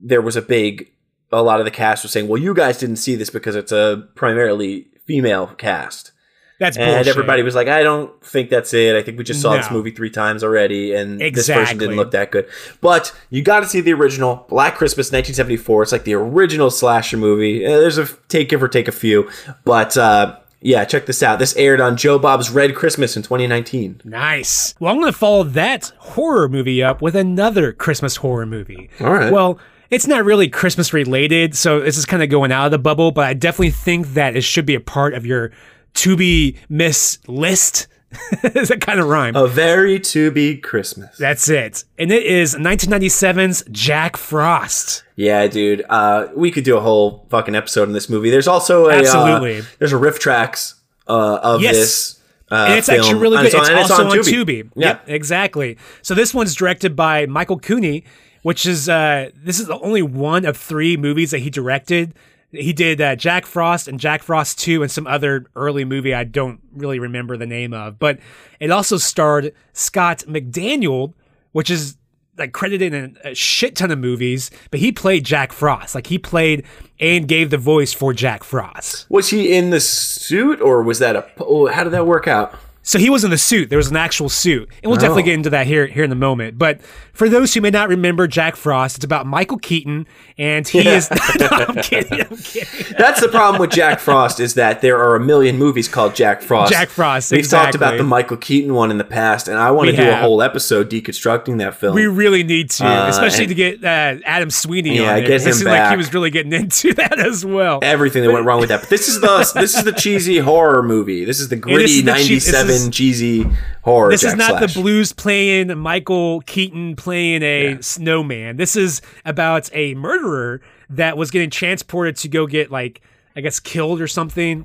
there was a big. A lot of the cast was saying, "Well, you guys didn't see this because it's a primarily female cast." that's And bullshit. everybody was like, I don't think that's it. I think we just saw this movie three times already, and this version didn't look that good. But you got to see the original Black Christmas 1974. It's like the original slasher movie. Uh, There's a take, give or take a few. But uh, yeah, check this out. This aired on Joe Bob's Red Christmas in 2019. Nice. Well, I'm going to follow that horror movie up with another Christmas horror movie. All right. Well, it's not really Christmas related, so this is kind of going out of the bubble, but I definitely think that it should be a part of your to be Miss List. Is that kind of rhyme? A very to be Christmas. That's it. And it is 1997's Jack Frost. Yeah, dude. Uh, we could do a whole fucking episode on this movie. There's also a uh, Absolutely. there's a RiffTrax uh, of Yes. this. Uh, and it's film. actually really good. It's, on- and also on Tubi. Yeah. Yep, exactly. So this one's directed by Michael Cooney, which is uh, this is the only one of three movies that he directed. He did uh, Jack Frost and Jack Frost Two and some other early movie I don't really remember the name of, but it also starred Scott MacDonald, which is like credited in a shit ton of movies, but he played Jack Frost. Like he played and gave the voice for Jack Frost. Was he in the suit or was that a? Oh, how did that work out? So he was in the suit. There was an actual suit, and we'll definitely Oh. get into that here here in a moment. But for those who may not remember Jack Frost, it's about Michael Keaton, and he is. no, I'm kidding. I'm kidding. That's the problem with Jack Frost is that there are a million movies called Jack Frost. Jack Frost, We've talked about the Michael Keaton one in the past, and I want to do a whole episode deconstructing that film. We really need to, Uh, especially and- to get uh, Adam Sweeney Yeah, on it. get It him seemed like he was really getting into that as well. Everything that went wrong with that. But this is the this is the cheesy horror movie. This is the gritty is the chea- this '97 is- cheesy horror. This is not Slash. the blues playing Michael Keaton playing a snowman. This is about a murderer that was getting transported to go get like I guess killed or something,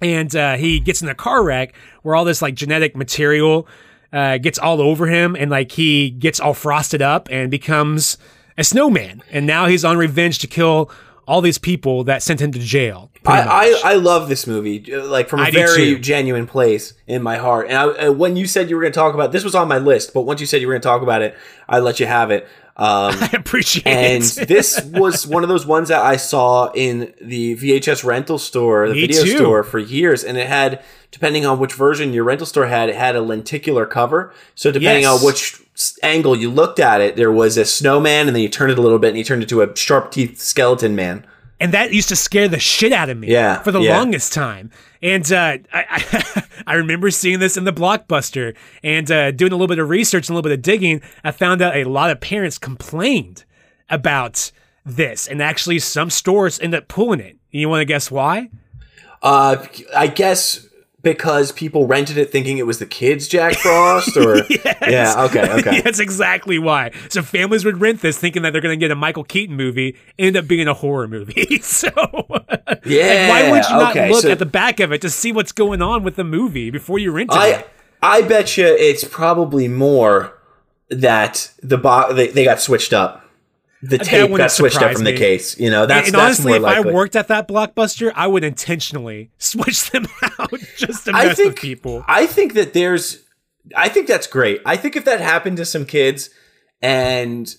and uh, he gets in a car wreck where all this like genetic material uh, gets all over him, and like he gets all frosted up and becomes a snowman, and now he's on revenge to kill all these people that sent him to jail. I, I, I love this movie, like from a I very genuine place in my heart. And I, uh, when you said you were going to talk about this, was on my list. But once you said you were going to talk about it, I let you have it. Um, I appreciate and it. this was one of those ones that I saw in the VHS rental store, the Me video too. store for years, and it had, depending on which version your rental store had, it had a lenticular cover. So depending Yes. on which angle you looked at it, there was a snowman, and then you turned it a little bit, and you turned it into a sharp teeth skeleton man. And that used to scare the shit out of me Yeah, for the yeah. longest time. And uh, I, I, remember seeing this in the blockbuster and uh, doing a little bit of research and a little bit of digging i found out a lot of parents complained about this and actually some stores end up pulling it. You want to guess why? Uh, I guess because people rented it thinking it was the kids Jack Frost, or yeah, okay, okay. That's exactly why. So families would rent this thinking that they're going to get a Michael Keaton movie, end up being a horror movie. so Yeah, like, why would you not okay, look so- at the back of it to see what's going on with the movie before you rent it? I I bet you it's probably more that the bo- they, they got switched up. The tape got switched up from the case. You know, that's and that's honestly, if likely. I worked at that blockbuster, I would intentionally switch them out just to mess think with people. I think that there's I think that's great. I think if that happened to some kids and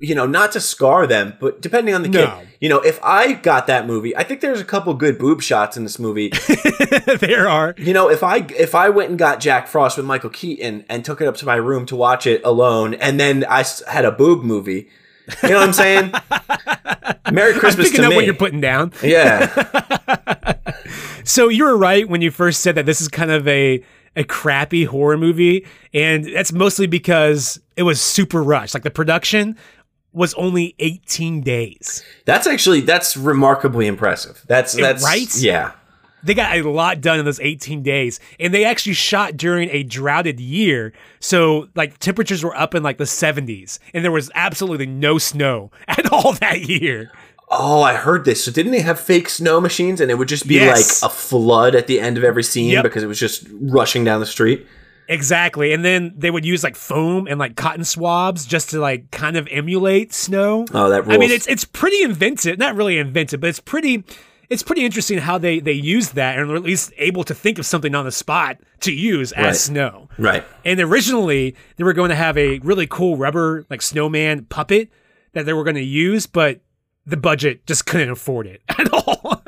you know, not to scar them, but depending on the No. kid. You know, if I got that movie, I think there's a couple good boob shots in this movie. there are. You know, if I if I went and got Jack Frost with Michael Keaton and took it up to my room to watch it alone, and then I had a boob movie, you know what I'm saying? Merry Christmas Picking to up me. what you're putting down. yeah, So you were right when you first said that this is kind of a a crappy horror movie, and that's mostly because it was super rushed. Like the production was only 18 days. that's actually that's remarkably impressive. That's that's right? Yeah, They got a lot done in those 18 days, and they actually shot during a droughted year. So, like, temperatures were up in like the 70s, and there was absolutely no snow at all that year. Oh, I heard this. So didn't they have fake snow machines, and it would just be Yes. like a flood at the end of every scene Yep. because it was just rushing down the street? Exactly. And then they would use like foam and like cotton swabs just to like kind of emulate snow. Oh, that I mean, it's it's pretty inventive. Not really inventive, but it's pretty it's pretty interesting how they they use that and at least able to think of something on the spot to use as Right. snow. Right. And originally, they were going to have a really cool rubber like snowman puppet that they were going to use, but the budget just couldn't afford it at all.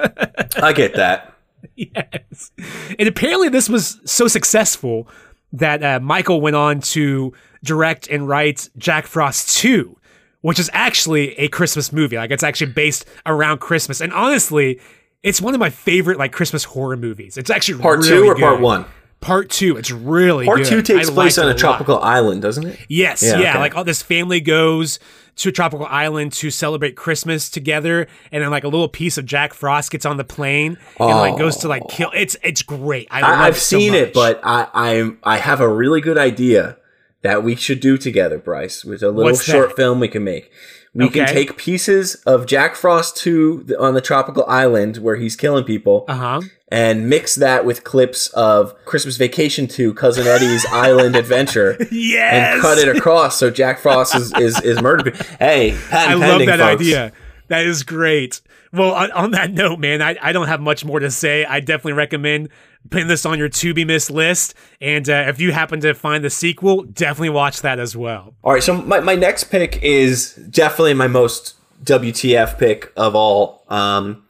I get that. yes. And apparently, this was so successful that uh, Michael went on to direct and write Jack Frost 2, which is actually a Christmas movie. Like, it's actually based around Christmas. And honestly, it's one of my favorite like Christmas horror movies. It's actually Part really two or good. part one? Part two, it's really Part good. two takes I place on a lot. tropical island, doesn't it? Yes, Yeah, yeah. okay. Like all this family goes to a tropical island to celebrate Christmas together, and then like a little piece of Jack Frost gets on the plane and like goes to like kill. It's it's great. I, love I, I've it so seen it, but I, I I have a really good idea that we should do together, Bryce, with a little What's short that? film we can make. We can take pieces of Jack Frost 2 on the tropical island where he's killing people uh huh. and mix that with clips of Christmas Vacation 2 Cousin Eddie's Island Adventure Yes, and cut it across so Jack Frost is is, is murdered. Hey, I love that folks. idea. That is great. Well, on, on that note, man, I, I don't have much more to say. I definitely recommend putting this on your to be missed list. And uh, if you happen to find the sequel, definitely watch that as well. All right, so my, my next pick is definitely my most WTF pick of all. Um,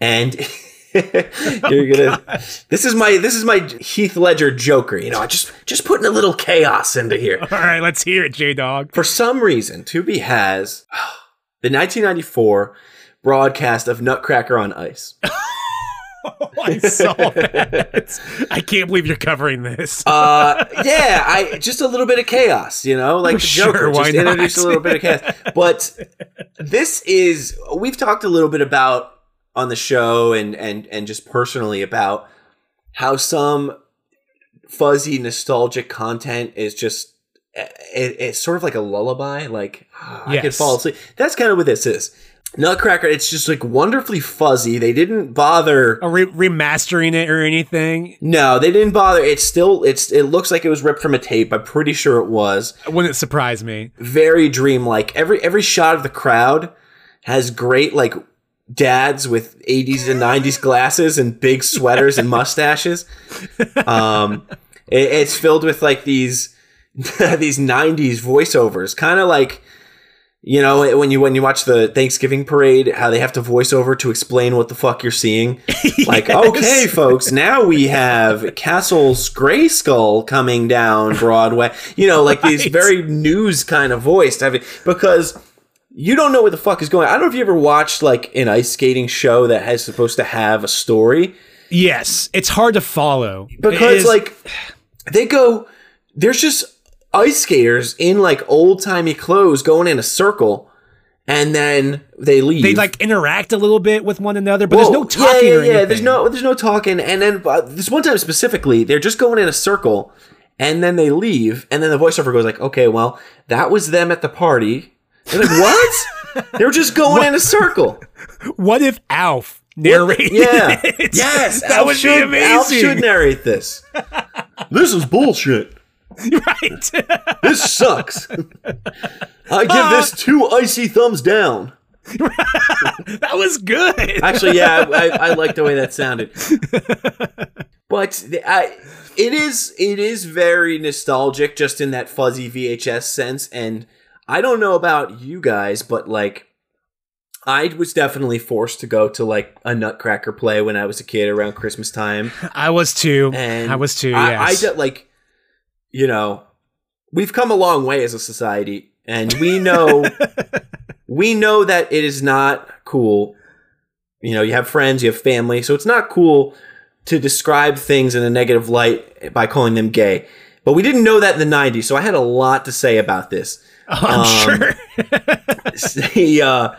and you're gonna. This is my this is my Heath Ledger Joker. You know, just just putting a little chaos into here. All right, let's hear it, J Dog. For some reason, Tubi has the 1994 broadcast of Nutcracker on Ice. I saw that. I can't believe you're covering this. Uh, yeah, I just a little bit of chaos, you know, like the Sure, Joker. why just introduce a little bit of chaos. But this is we've talked a little bit about on the show and and and just personally about how some fuzzy nostalgic content is just it, it's sort of like a lullaby. Like ah, I could fall asleep. That's kind of what this is. Nutcracker. It's just like wonderfully fuzzy. They didn't bother. Re- remastering it or anything? No, they didn't bother. It's still it's it looks like it was ripped from a tape. I'm pretty sure it was. Wouldn't surprise me. Very dreamlike. Every every shot of the crowd has great like dads with 80s and 90s glasses and big sweaters and mustaches. Um it- it's filled with like these these 90s voiceovers, kind of like you know when you when you watch the Thanksgiving parade, how they have to voice over to explain what the fuck you're seeing. Like, okay, folks, now we have Castle's Grayskull coming down Broadway. You know, like these very news kind of voice. I mean, because you don't know what the fuck is going. on. I don't know if you ever watched like an ice skating show that has supposed to have a story Yes, it's hard to follow because like they go. There's just ice skaters in like old timey clothes going in a circle, and then they leave. they like interact a little bit with one another, but there's no talking Yeah, yeah, yeah. There's no, there's no talking. And then uh, this one time specifically, they're just going in a circle, and then they leave, and then the voiceover goes like, "Okay, well, that was them at the party." They're like, "What?" they were just going in a circle. What if Alf narrated Yeah. Yes, that Alf would should, be Alf should narrate this. this is bullshit. right. This sucks. I give this two icy thumbs down. that was good. Actually, yeah, I, I, I like the way that sounded. But the, I, it is it is very nostalgic, just in that fuzzy VHS sense. And I don't know about you guys, but like, I was definitely forced to go to like a Nutcracker play when I was a kid around Christmas time. I was too. And I was too. I, I Yes. like, you know, we've come a long way as a society, and we know we know that it is not cool. You know, you have friends, you have family, so it's not cool to describe things in a negative light by calling them gay. But we didn't know that in the '90s, so I had a lot to say about this. Oh, I'm um, sure. the uh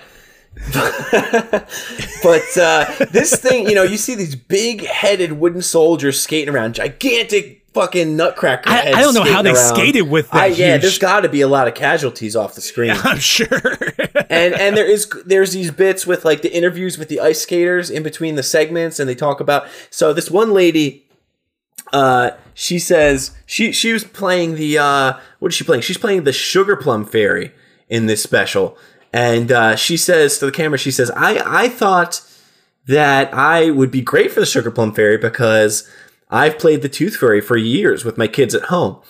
but uh this thing you know you see these big headed wooden soldiers skating around gigantic fucking nutcracker I, I don't know how they around. skated with that. I, yeah huge- there's got to be a lot of casualties off the screen I'm sure. and and there is there's these bits with like the interviews with the ice skaters in between the segments and they talk about so this one lady uh she says she she was playing the uh what is she playing she's playing the sugar plum fairy in this special and uh she says to the camera she says i i thought that i would be great for the sugar plum fairy because i've played the tooth fairy for years with my kids at home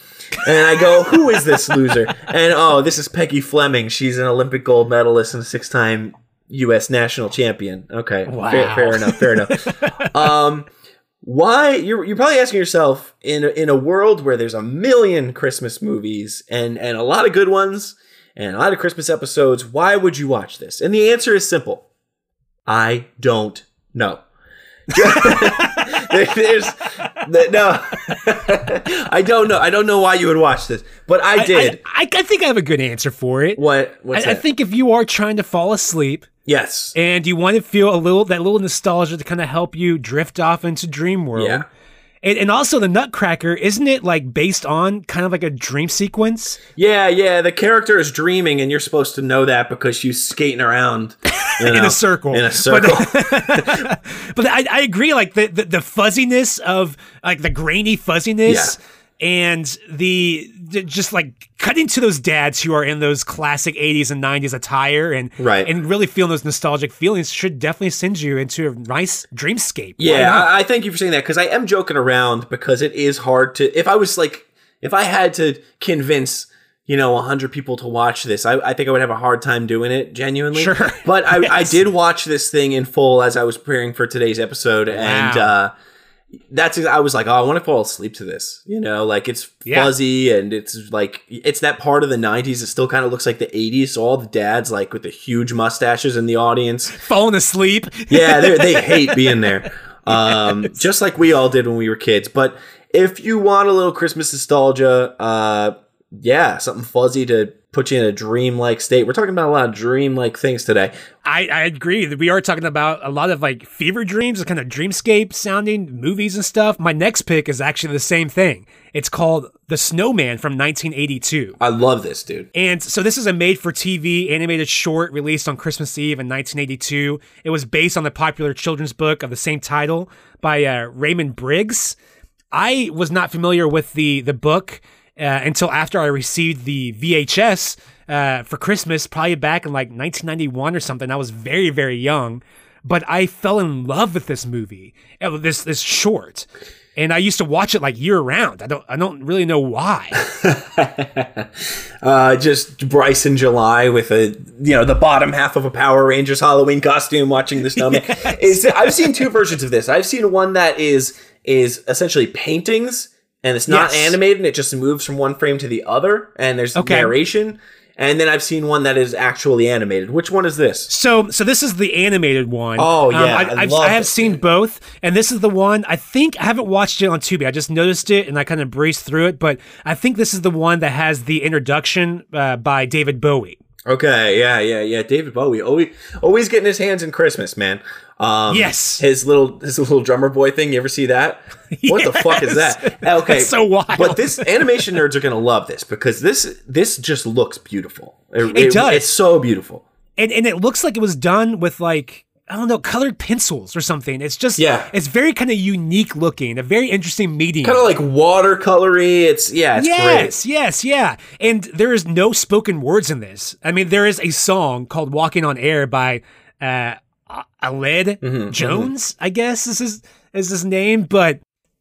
and I go, who is this loser? And oh, this is Peggy Fleming. She's an Olympic gold medalist and a six-time U.S. national champion. Okay, Wow. fair, fair enough, fair enough. Um, why you're you're probably asking yourself in a, in a world where there's a million Christmas movies and and a lot of good ones and a lot of Christmas episodes, why would you watch this? And the answer is simple. I don't know. There's no. I don't know. I don't know why you would watch this, but I did. I, I, I think I have a good answer for it. what? What's I, I think if you are trying to fall asleep yes. and you want to feel a little that little nostalgia to kind of help you drift off into dream world. Yeah. And, and also the Nutcracker, isn't it like based on kind of like a dream sequence? Yeah, yeah. The character is dreaming, and you're supposed to know that because she's skating around you in a circle. In a circle. But I, I agree, like the, the the fuzziness of like the grainy fuzziness and the, the just like cutting to those dads who are in those classic 80s and 90s attire and Right. and really feeling those nostalgic feelings should definitely send you into a nice dreamscape. Yeah. I, I thank you for saying that because I am joking around because it is hard to. If I was like, if I had to convince, you know, hundred people to watch this, I, I think I would have a hard time doing it genuinely. Sure. But I, I did watch this thing in full as I was preparing for today's episode, and uh, that's I was like, oh, I want to fall asleep to this. You know, like it's Yeah. fuzzy and it's like it's that part of the '90s. It still kind of looks like the '80s. So all the dads like with the huge mustaches in the audience. Falling asleep. Yeah, they they hate being there. Um, just like we all did when we were kids. But if you want a little Christmas nostalgia, uh, yeah, something fuzzy to put you in a dream-like state. We're talking about a lot of dream-like things today. I, I agree that we are talking about a lot of like fever dreams, kind of dreamscape sounding movies and stuff. My next pick is actually the same thing. It's called The Snowman from 1982. I love this, dude. And so this is a made for TV animated short released on Christmas Eve in 1982. It was based on the popular children's book of the same title by uh, Raymond Briggs. I was not familiar with the the book uh, until after I received the VHS uh, for Christmas, probably back in like 1991 or something. I was very very young, but I fell in love with this movie, uh, this this short. And I used to watch it like year round. I don't I don't really know why. Uh, just Bryce in July with a you know the bottom half of a Power Rangers Halloween costume, watching the snowman. Is I've seen two versions of this. I've seen one that is is essentially paintings and it's not Yes. animated and it just moves from one frame to the other and there's Okay. narration. And then I've seen one that is actually animated. Which one is this? So, so this is the animated one. Oh, yeah, I, I I've, I have seen both, and this is the one. I think I haven't watched it on Tubi. I just noticed it and I kind of breezed through it. But I think this is the one that has the introduction uh, by David Bowie. Okay, yeah, yeah, yeah. David Bowie always always getting his hands in Christmas, man. Um, Yes. his little his little drummer boy thing. You ever see that? What the fuck is that? Okay, That's so wild. But this animation nerds are gonna love this because this this just looks beautiful. It does. It's so beautiful. and and it looks like it was done with like I don't know colored pencils or something. It's just Yeah. it's very kind of unique looking, a very interesting medium. Kind of like watercolory. It's yeah, it's yes, yes, yeah. And there is no spoken words in this. I mean, there is a song called "Walking on Air" by uh, Aled Mm-hmm, Jones. I guess this is his is his name, but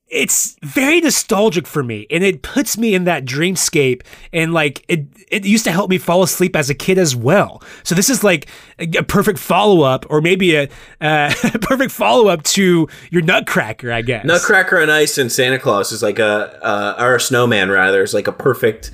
it's very nostalgic for me, and it puts me in that dreamscape. And like it, it used to help me fall asleep as a kid as well. So this is like a, a perfect follow up, or maybe a uh, perfect follow up to your Nutcracker, I guess. Nutcracker on Ice and Santa Claus is like a uh, or a snowman rather is like a perfect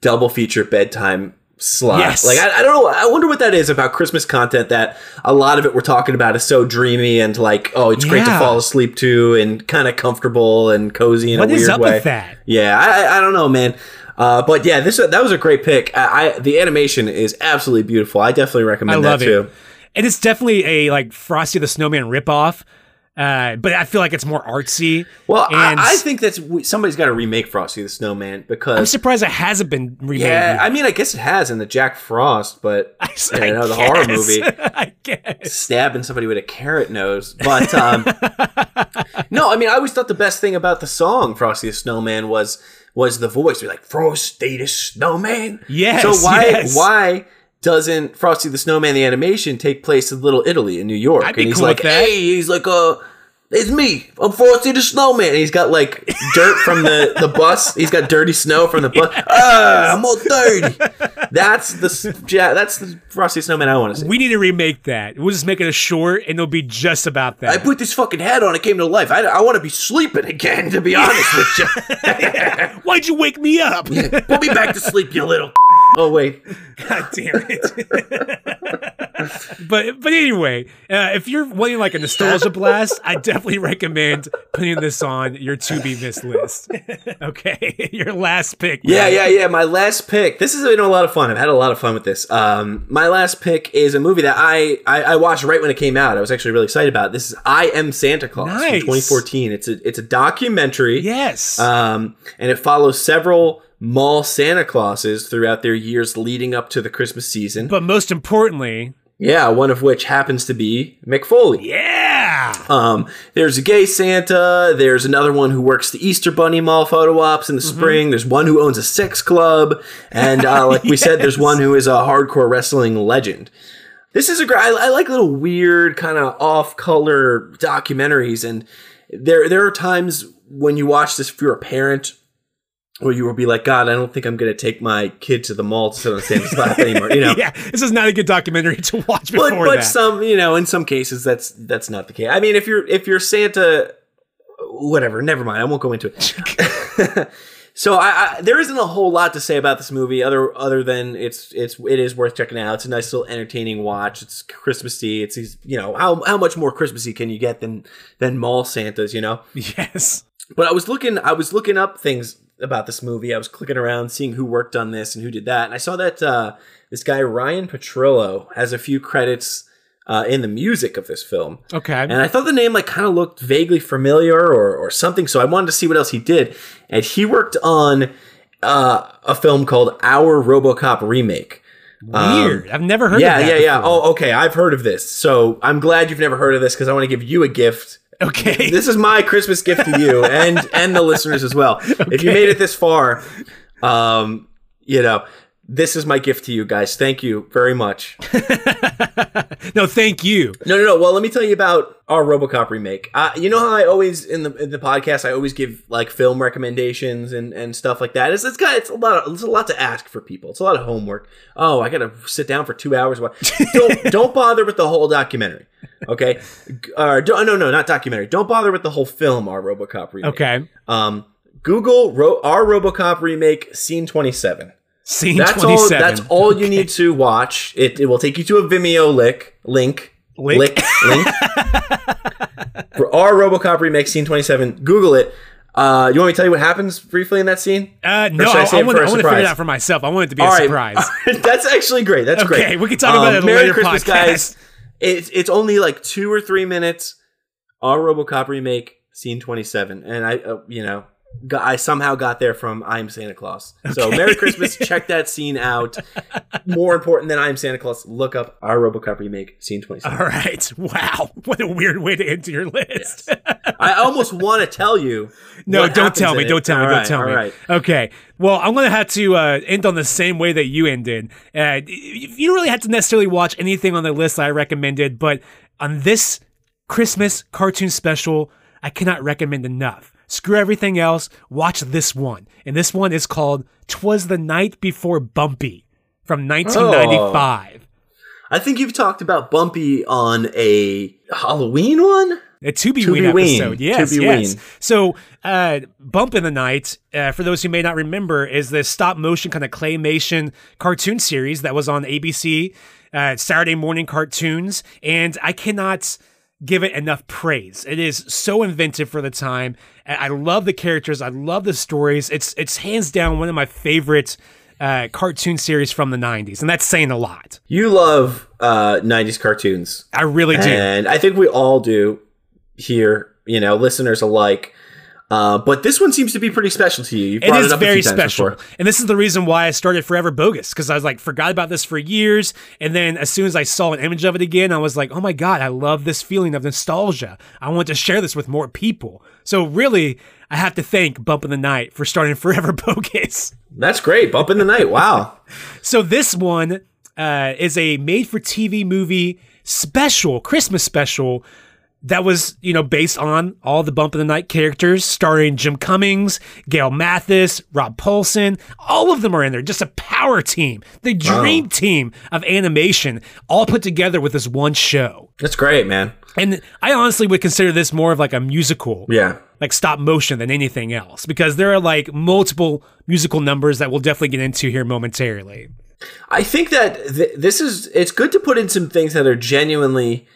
double feature bedtime slot. Yes. Like I, I don't know. I wonder what that is about Christmas content that a lot of it we're talking about is so dreamy and like oh it's great to fall asleep to and kind of comfortable and cozy in What a weird up way. with that? Yeah, I, I- I don't know, man. Uh, but yeah, this that was a great pick. I, I the animation is absolutely beautiful. I definitely I recommend love that too. it. And it's definitely a like Frosty the Snowman ripoff. Uh, but I feel like it's more artsy. Well, and I, I think that's somebody's got to remake Frosty the Snowman because I'm surprised it hasn't been remade. Yeah, I mean, I guess it has in the Jack Frost, but I, you know, the horror movie I guess. stabbing somebody with a carrot nose. But um, no, I mean, I always thought the best thing about the song "Frosty the Snowman" was was the voice. You're like Frosty the Snowman. Yes, So why yes. why doesn't Frosty the Snowman the animation take place in Little Italy in New York? I'd be and he's cool like, with that. hey, he's like, uh. It's me. I'm Frosty the Snowman. And he's got like dirt from the, the bus. He's got dirty snow from the bus. Ah, I'm all dirty. That's the ja- that's the Frosty the Snowman I want to see. We need to remake that. We'll just make it a short, and it'll be just about that. I put this fucking hat on. It came to life. I, I want to be sleeping again. To be honest with you, Why'd you wake me up? put me back to sleep, you little. Oh wait. God damn it. but but anyway, uh, if you're wanting like a nostalgia blast, I definitely recommend putting this on your to be missed list. okay, your last pick. Yeah, yeah, yeah. My last pick. This has been a lot of fun. I've had a lot of fun with this. Um, my last pick is a movie that I, I I watched right when it came out. I was actually really excited about. It. This is I Am Santa Claus Nice. from 2014. It's a it's a documentary. Yes. Um, and it follows several mall Santa Clauses throughout their years leading up to the Christmas season. but most importantly, yeah, one of which happens to be Mick Foley. yeah. Um, there's a gay Santa. There's another one who works the Easter Bunny Mall photo ops in the Mm-hmm. spring. There's one who owns a sex club, and uh, like we said, there's one who is a hardcore wrestling legend. This is a great. I, I like little weird kind of off-color documentaries, and there there are times when you watch this if you're a parent. Where you will be like, God, I don't think I'm going to take my kid to the mall to sit on Santa's lap anymore. You know, yeah, this is not a good documentary to watch before but but that. some you know in some cases that's that's not the case. I mean, if you're if you're Santa, whatever. Never mind. I won't go into it. so I, I there isn't a whole lot to say about this movie other other than it's it's it is worth checking out. It's a nice little entertaining watch. It's Christmassy. It's you know how how much more Christmassy can you get than than mall Santas? You know. yes. But I was looking, I was looking up things about this movie. I was clicking around, seeing who worked on this and who did that, and I saw that uh, this guy Ryan Petrillo has a few credits uh, in the music of this film. Okay. And I thought the name like kind of looked vaguely familiar or, or something, so I wanted to see what else he did. And he worked on uh, a film called Our RoboCop remake. Weird. I've never heard yeah, yeah, yeah. Oh, okay. I've heard of this. So I'm glad you've never heard of this because I want to give you a gift Okay. this is my Christmas gift to you and and the listeners as well. If you made it this far, um, you know, this is my gift to you guys. Thank you very much. no, thank you. No, no, no. Well, let me tell you about our RoboCop remake. Uh, you know how I always in the in the podcast I always give like film recommendations and, and stuff like that. It's it's got it's a lot of, it's a lot to ask for people. It's a lot of homework. Oh, I got to sit down for two hours. What? Don't don't bother with the whole documentary. Okay, uh, no, no, not documentary. Don't bother with the whole film. Our RoboCop remake. Okay. Um, Google ro- our RoboCop remake scene twenty seven. Scene That's 27. all. That's all you need to watch. It, it will take you to a Vimeo lick link. Lick? Lick link. For our RoboCop remake scene twenty seven. Google it. Uh, you want me to tell you what happens briefly in that scene? Uh, no, should I I, want to figure it out for myself. I want it to be All a right. surprise. That's actually great. That's great. Um, Okay, we can talk about it Merry later Christmas, podcast. guys. It's it's only like two or three minutes. Our RoboCop remake scene twenty seven, and I, uh, you know, got, I somehow got there from I'm Santa Claus. So Merry Christmas. Check that scene out. More important than I'm Santa Claus, look up our RoboCop remake scene twenty seven. All right. Wow. What a weird way to enter your list. I almost want to tell you. No, don't tell me. Don't tell me. All Don't right, tell all me. right. Okay. Well, I'm going to have to uh, end on the same way that you ended. Uh, you don't really have to necessarily watch anything on the list I recommended, but on this Christmas cartoon special, I cannot recommend enough. Screw everything else. Watch this one. And this one is called Twas the Night Before Bumpy from 1995. I think you've talked about Bumpy on a Halloween one. A to be ween episode, yes, yes. So, uh, Bump in the Night, uh, for those who may not remember, is this stop motion kind of claymation cartoon series that was on ABC, uh, Saturday morning cartoons, and I cannot give it enough praise. It is so inventive for the time. I I love the characters. I love the stories. It's it's hands down one of my favorite uh, cartoon series from the '90s, and that's saying a lot. You love uh, 90s cartoons. I really do. And I think we all do here, you know, listeners alike. Uh, but this one seems to be pretty special to you. You've It it up very special. And this is the reason why I started Forever Bogus, because I was like, forgot about this for years. And then as soon as I saw an image of it again, I was like, oh my God, I love this feeling of nostalgia. I want to share this with more people. So really, I have to thank Bump in the Night for starting Forever Bogus. That's great. Bump in the night. Wow. So this one uh, is a made-for-TV movie special, Christmas special that was, you know, based on all the Bump in the Night characters, starring Jim Cummings, Gail Matthius, Rob Paulsen. All of them are in there. Just a power team, the dream team of animation, all put together with this one show. That's great, man. And I honestly would consider this more of like a musical. Yeah. Like stop motion than anything else because there are like multiple musical numbers that we'll definitely get into here momentarily. I think that th- this is it's good to put in some things that are genuinely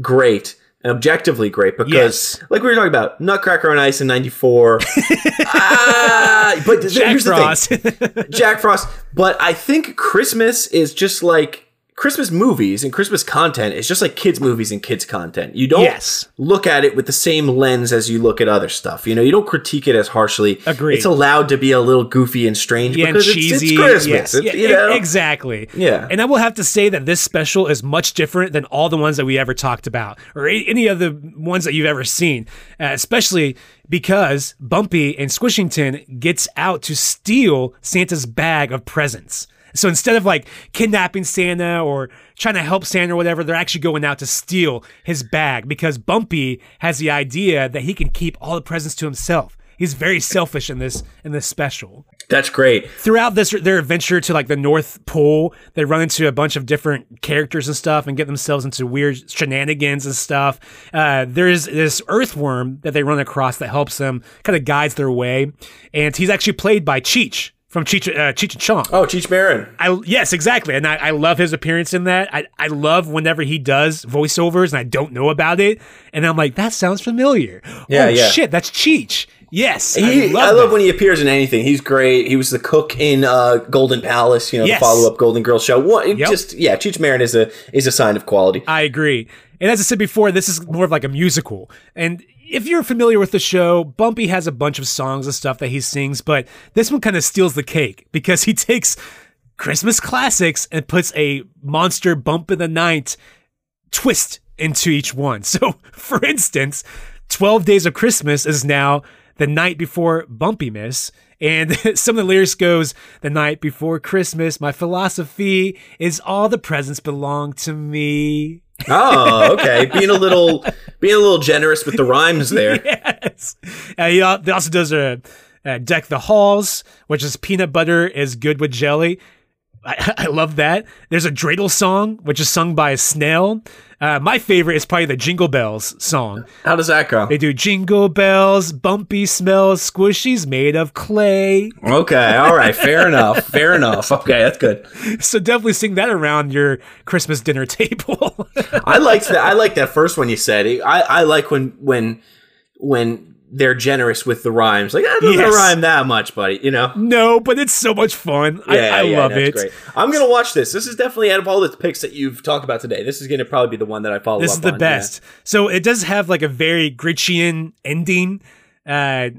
great objectively great because Yes. like we were talking about Nutcracker on Ice in 94 ah, but Jack here's Frost. the thing Jack Frost but I think Christmas is just like Christmas movies and Christmas content is just like kids movies and kids content. You don't Yes. look at it with the same lens as you look at other stuff. You know, you don't critique it as harshly. Agreed. It's allowed to be a little goofy and strange yeah, and because it's- cheesy. it's, Christmas. Yes, It's, yeah, you know? exactly. Yeah. and I will have to say that this special is much different than all the ones that we ever talked about, or any of the ones that you've ever seen. Uh, especially because Bumpy and Squishington gets out to steal Santa's bag of presents. So instead of like kidnapping Santa or trying to help Santa or whatever, they're actually going out to steal his bag because Bumpy has the idea that he can keep all the presents to himself. He's very selfish in this in this special That's great. throughout this their adventure to like the North Pole, they run into a bunch of different characters and stuff, and get themselves into weird shenanigans and stuff. Uh, there's this earthworm that they run across that helps them, kind of guides their way, and he's actually played by Cheech from Cheech uh, Cheech and Chong. Oh, Cheech Marin. I yes, exactly, and I, I love his appearance in that. I, I love whenever he does voiceovers and I don't know about it, and I'm like, that sounds familiar. Yeah, oh yeah. shit, that's Cheech. Yes, He, I love, I love, when he appears in anything. He's great. He was the cook in uh, Golden Palace, you know, Yes. the follow-up Golden Girls show. What, Yep. Just yeah, Cheech Marin is a is a sign of quality. I agree. And as I said before, this is more of like a musical. And if you're familiar with the show, Bumpy has a bunch of songs and stuff that he sings, but this one kind of steals the cake because he takes Christmas classics and puts a monster bump in the night twist into each one. So, for instance, 12 Days of Christmas is now the night before Bumpy Miss. And some of the lyrics goes, the night before Christmas, my philosophy is all the presents belong to me. Oh, okay. being a little being a little generous with the rhymes there. Yes. Uh, he also does a, uh Deck the Halls, which is peanut butter is good with jelly. I, I love that. There's a dreidel song, which is sung by a snail. Uh, my favorite is probably the Jingle Bells song. How does that go? They do jingle bells, bumpy smells, squishies made of clay. Okay, all right, fair enough. Fair enough. Okay, that's good. So definitely sing that around your Christmas dinner table. I liked that. I like that first one you said. I I like when when when they're generous with the rhymes. Like that don't Yes. rhyme that much, buddy. You know. no, but it's so much fun. I, I love that's it. Great. I'm gonna watch this. This is definitely out of all the picks that you've talked about today. This is gonna probably be the one that I follow. This up is the on, best. So it does have like a very Grinchian ending. Uh,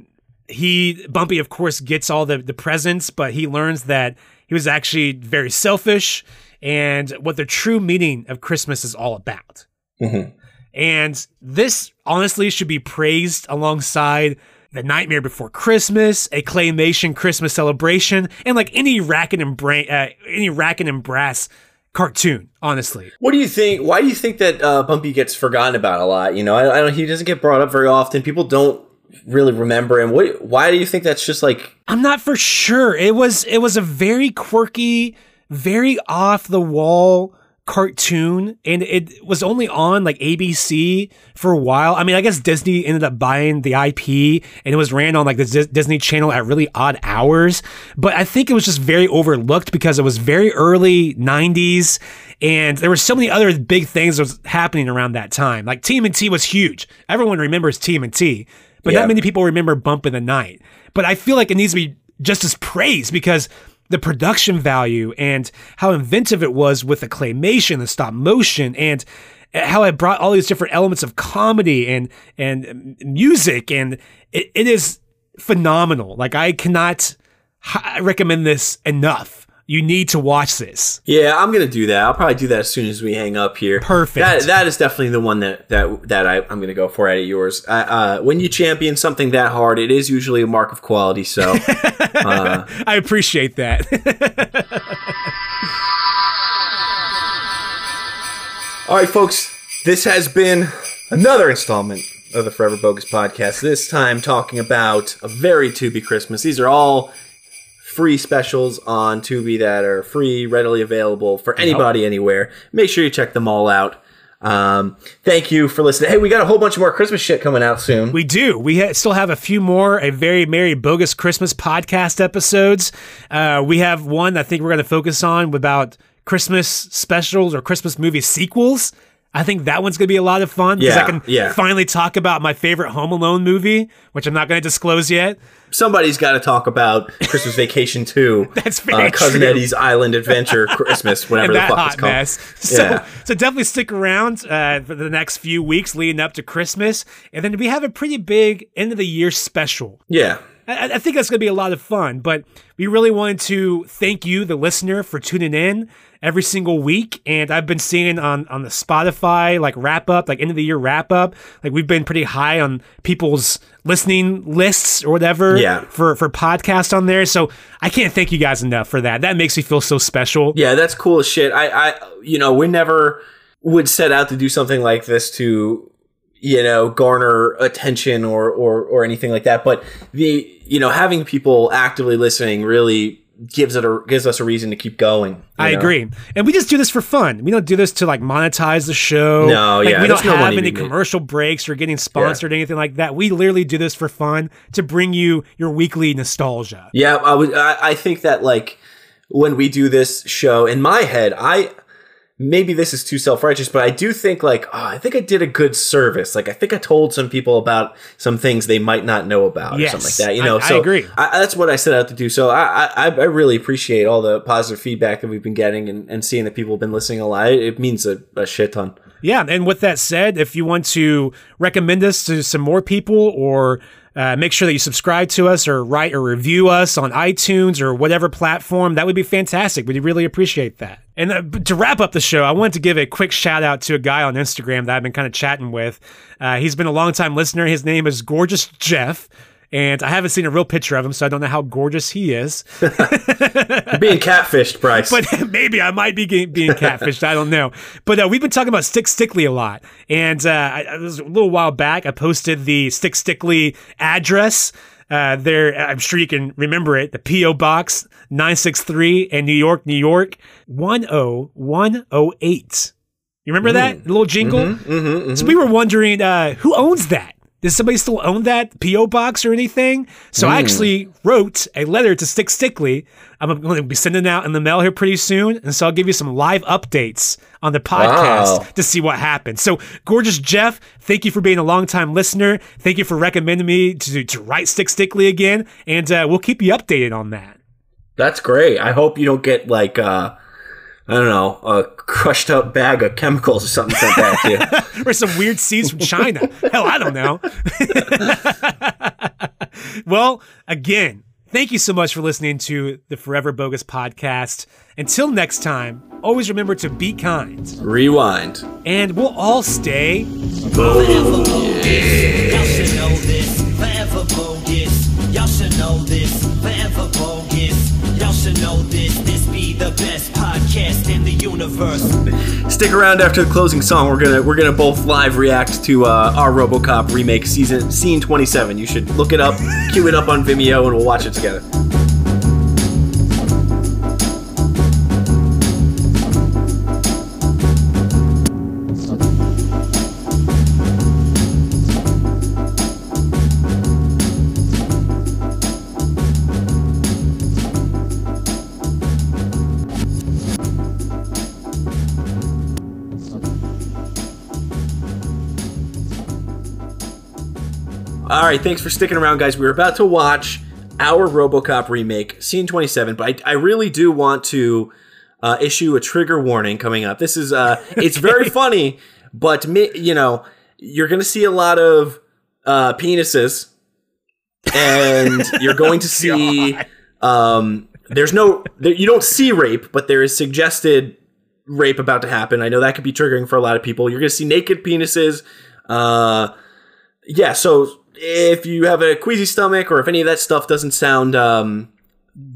he Bumpy, of course, gets all the the presents, but he learns that he was actually very selfish and what the true meaning of Christmas is all about. Mhm. And this honestly should be praised alongside The Nightmare Before Christmas, a claymation Christmas celebration, and like any Rankin and bra- uh, any Rankin and Bass cartoon. Honestly, What do you think? Why do you think that uh, Bumpy gets forgotten about a lot? You know, I, I don't. He doesn't get brought up very often. People don't really remember him. What? Why do you think that's just like? I'm not for sure. It was it was a very quirky, very off the wall cartoon and it was only on like ABC for a while. I mean, I guess Disney ended up buying the IP and it was ran on like the Dis- Disney Channel at really odd hours, but I think it was just very overlooked because it was very early 90s and there were so many other big things that was happening around that time. Like TMNT was huge. Everyone remembers TMNT, but Yeah. not many people remember Bump in the Night. But I feel like it needs to be just as praised because the production value and how inventive it was with the claymation and stop motion and how it brought all these different elements of comedy and and music and it, it is phenomenal. Like I cannot recommend this enough. You need to watch this. Yeah, I'm gonna do that. I'll probably do that as soon as we hang up here. Perfect. That that is definitely the one that that that I, I'm gonna go for out of yours. Uh, uh, when you champion something that hard, it is usually a mark of quality. So uh, I appreciate that. All right, folks, this has been another installment of the Forever Bogus podcast. This time talking about a very Tubi Christmas. These are all free specials on Tubi that are free, readily available for anybody, anywhere. Make sure you check them all out. Um, thank you for listening. Hey, we got a whole bunch more Christmas shit coming out soon. We do. We ha- still have a few more, a very merry bogus Christmas podcast episodes. Uh, we have one I think we're going to focus on about Christmas specials or Christmas movie sequels. I think that one's going to be a lot of fun because I can yeah. finally talk about my favorite Home Alone movie, which I'm not going to disclose yet. Somebody's got to talk about Christmas Vacation 2. That's very uh, Cousin true. Eddie's Island Adventure Christmas, whatever the fuck hot it's called. mess. So, Yeah. so definitely stick around uh, for the next few weeks leading up to Christmas, and then we have a pretty big end of the year special. Yeah. I, I think that's going to be a lot of fun, but we really wanted to thank you, the listener, for tuning in every single week. And I've been seeing on, on the Spotify, like wrap up, like end of the year wrap up, like we've been pretty high on people's listening lists or whatever Yeah. for, for podcasts on there. So I can't thank you guys enough for that. That makes me feel so special. Yeah, that's cool as shit. I, I, you know, we never would set out to do something like this to, you know, garner attention or, or, or anything like that. But the, you know, having people actively listening really gives it a, gives us a reason to keep going. I know? agree. And we just do this for fun. We don't do this to like monetize the show. No, like, yeah, We don't no have any be made. commercial breaks or getting sponsored or anything like that. We literally do this for fun to bring you your weekly nostalgia. Yeah, I would. I, I think that like when we do this show, in my head, I maybe this is too self righteous, but I do think like, oh, I think I did a good service. Like, I think I told some people about some things they might not know about Yes, or something like that. You know, I- I agree. I, that's what I set out to do. So I, I, I really appreciate all the positive feedback that we've been getting and, and seeing that people have been listening a lot. It, it means a, a shit ton. Yeah. And with that said, if you want to recommend us to some more people or uh, make sure that you subscribe to us or write or review us on iTunes or whatever platform. That would be fantastic. We'd really appreciate that. And uh, to wrap up the show, I wanted to give a quick shout out to a guy on Instagram that I've been kind of chatting with. Uh, he's been a longtime listener. His name is Gorgeous Jeff. And I haven't seen a real picture of him, so I don't know how gorgeous he is. Being catfished, Bryce. but maybe I might be getting, being catfished. I don't know. But uh, we've been talking about Stick Stickly a lot, and uh, I, it was a little while back. I posted the Stick Stickly address. Uh, there, I'm sure you can remember it. The PO Box 963 in New York, New York 10108. You remember that the little jingle? So we were wondering uh, who owns that. Does somebody still own that PO box or anything? So I actually wrote a letter to Stick Stickly. I'm going to be sending out in the mail here pretty soon, and so I'll give you some live updates on the podcast Wow. to see what happens. So, gorgeous Jeff, thank you for being a longtime listener. Thank you for recommending me to to write Stick Stickly again, and uh, we'll keep you updated on that. That's great. I hope you don't get like uh I don't know, a crushed up bag of chemicals or something sent back to you. or some weird seeds from China. Hell, I don't know. well, again, thank you so much for listening to the Forever Bogus podcast. Until next time, always remember to be kind, Rewind. and we'll all stay. Forever bogus. Y'all should know this. Forever bogus. Y'all should know this. Forever bogus. Y'all should know this. This be the best podcast in the universe. Stick around after the closing song. We're gonna we're gonna both live react to uh, our RoboCop remake season scene 27. You should look it up, cue it up on Vimeo, and we'll watch it together. All right, thanks for sticking around, guys. We are about to watch our RoboCop remake, scene 27, but I, I really do want to uh, issue a trigger warning coming up. This is uh, it's very funny, but mi- you know, you're going to see a lot of uh, penises, and you're going to see. Um, there's no, there, you don't see rape, but there is suggested rape about to happen. I know that could be triggering for a lot of people. You're going to see naked penises. Uh, yeah, so if you have a queasy stomach or if any of that stuff doesn't sound um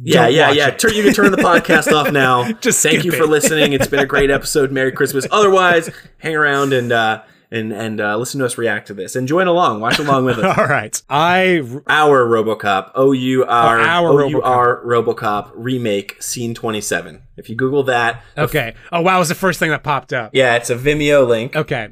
yeah, Don't yeah, yeah. Turn, you can turn the podcast off now. Just thank you it. for listening. It's been a great episode. Merry Christmas. Otherwise, hang around and uh and and uh, listen to us react to this and join along. Watch along with us. All right. I Our RoboCop, O U R our R RoboCop remake, scene twenty seven. If you Google that, okay. Oh wow, was the first thing that popped up. yeah, it's a Vimeo link. Okay.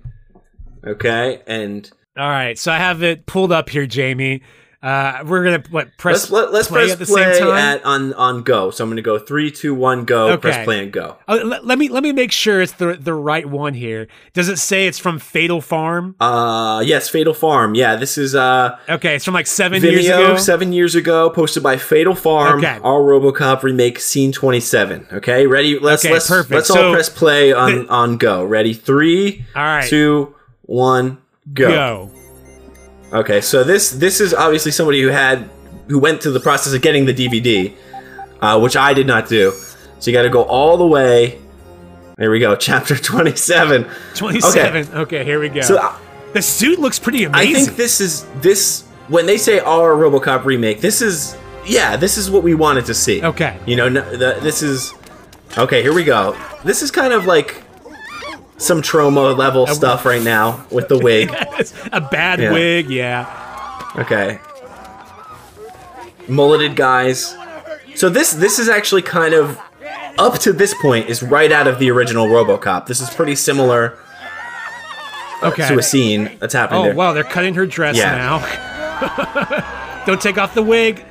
Okay, and All right. So I have it pulled up here, Jamie. Uh, we're gonna what press let's let, let's play press at the play same time. at on on go. So I'm going to go three, two, one, go. Okay. Press play and go. Oh, let, let me let me make sure it's the the right one here. Does it say it's from Fatal Farm? Uh, yes, Fatal Farm. Yeah, this is uh Okay, it's from like seven years ago. seven years ago, posted by Fatal Farm. Okay. Our RoboCop remake, scene twenty seven. Okay, ready? Let's Okay, let's perfect. let's all So- press play on on go. Ready? Three, All right. two, one, go. Go. Okay, so this this is obviously somebody who had who went through the process of getting the DVD, uh, which I did not do. So you got to go all the way. There we go, chapter twenty-seven. Twenty-seven. Okay, here we go. So uh, the suit looks pretty amazing. I think this is this when they say our RoboCop remake. This is yeah, this is what we wanted to see. Okay. you know, the, this is okay. Here we go. This is kind of like some trauma level stuff right now with the wig. a bad Yeah. wig. Yeah. Okay. Mulleted guys. So this this is actually kind of up to this point is right out of the original RoboCop. This is pretty similar Okay. to a scene that's happening oh there. wow, they're cutting her dress Yeah. now. Don't take off the wig.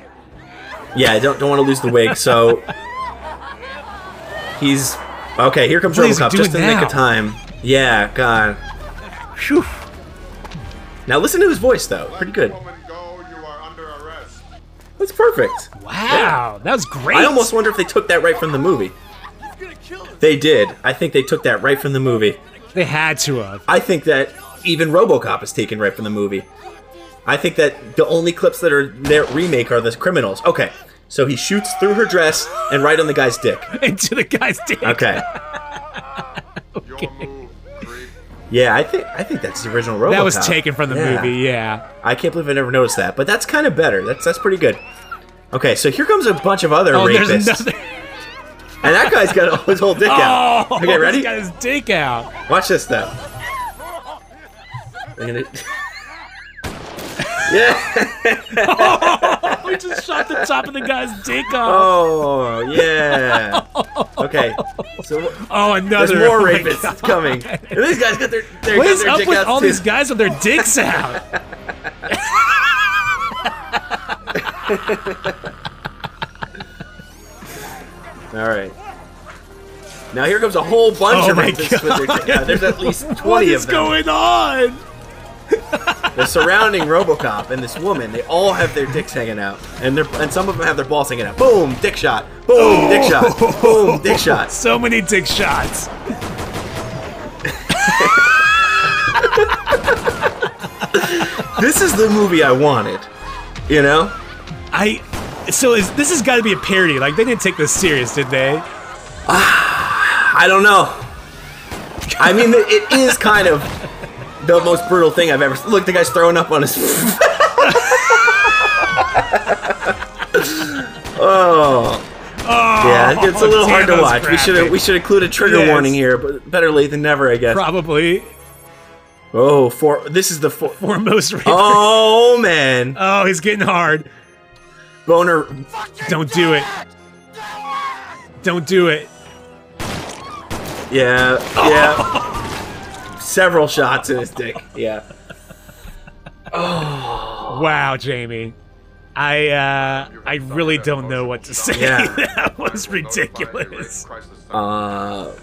Yeah, I don't don't want to lose the wig. So he's okay. Here comes he RoboCop just in the nick of time. Yeah, God. Phew. Now listen to his voice though. Pretty good. Woman, go. You are under arrest. That's perfect. Wow, that was great. I almost wonder if they took that right from the movie. They did. I think they took that right from the movie. they had to have. I think that even RoboCop is taken right from the movie. I think that the only clips that are their remake are the criminals. Okay, so he shoots through her dress and right on the guy's dick. into the guy's dick. Okay, Your move, creep. yeah, I think I think that's the original RoboCop. That was taken from the Yeah. movie. Yeah. I can't believe I never noticed that, but that's kind of better. That's that's pretty good. Okay, so here comes a bunch of other Oh, there's rapists, another. and that guy's got his whole dick out. Oh, Okay, ready? He's got his dick out. Watch this though. Yeah. He just shot the top of the guy's dick off. Oh yeah. Okay. So Oh, another. there's more oh rapists God. coming. And these guys got their, their, What is their up dick with all too. these guys with their dicks out? All right. Now here comes a whole bunch Oh of rapists with their dick out. There's at least twenty of them. What is going on? They're surrounding RoboCop and this woman. They all have their dicks hanging out, and they're and some of them have their balls hanging out. Boom, dick shot. Boom, dick shot. Boom, dick shot. So many dick shots. This is the movie I wanted. You know? I. So is this has got to be a parody? Like they didn't take this serious, did they? I don't know. I mean, it is kind of the most brutal thing I've ever. Look, the guy's throwing up on his. oh. Oh, Yeah, it's a little hard to watch. We should have we should include a trigger Yes. warning here, but better late than never, I guess. Probably Oh, for this is the for, foremost. Oh man, oh, he's getting hard. boner. Don't do it. Don't do it. Yeah, yeah. Several shots in his dick. Yeah. Oh. Wow, Jamie. I uh I really don't know what to say. Yeah. that was ridiculous. Uh.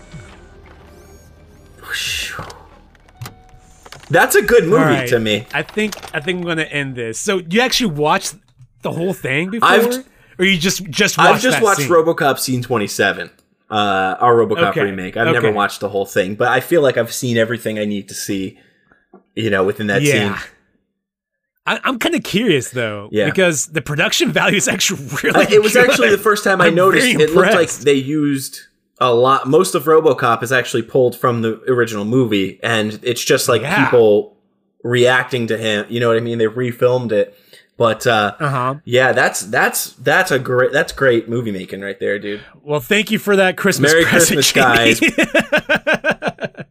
That's a good movie All right. to me. I think I think I'm gonna end this. So you actually watched the whole thing before, I've- or you just just watched I've just that watched scene? RoboCop scene 27, uh, our RoboCop Okay, remake. I've never watched the whole thing, but I feel like I've seen everything I need to see, you know, within that Yeah. scene. I, I'm kind of curious though, Yeah. because the production value is actually really. Uh, it was good. actually the first time I I'm noticed it looked like they used a lot. Most of RoboCop is actually pulled from the original movie, and it's just like Yeah. people reacting to him. You know what I mean? They refilmed it, but uh, Uh huh. yeah, that's that's that's a great that's great movie making right there, dude. Well, thank you for that Christmas Merry present, Christmas, guys.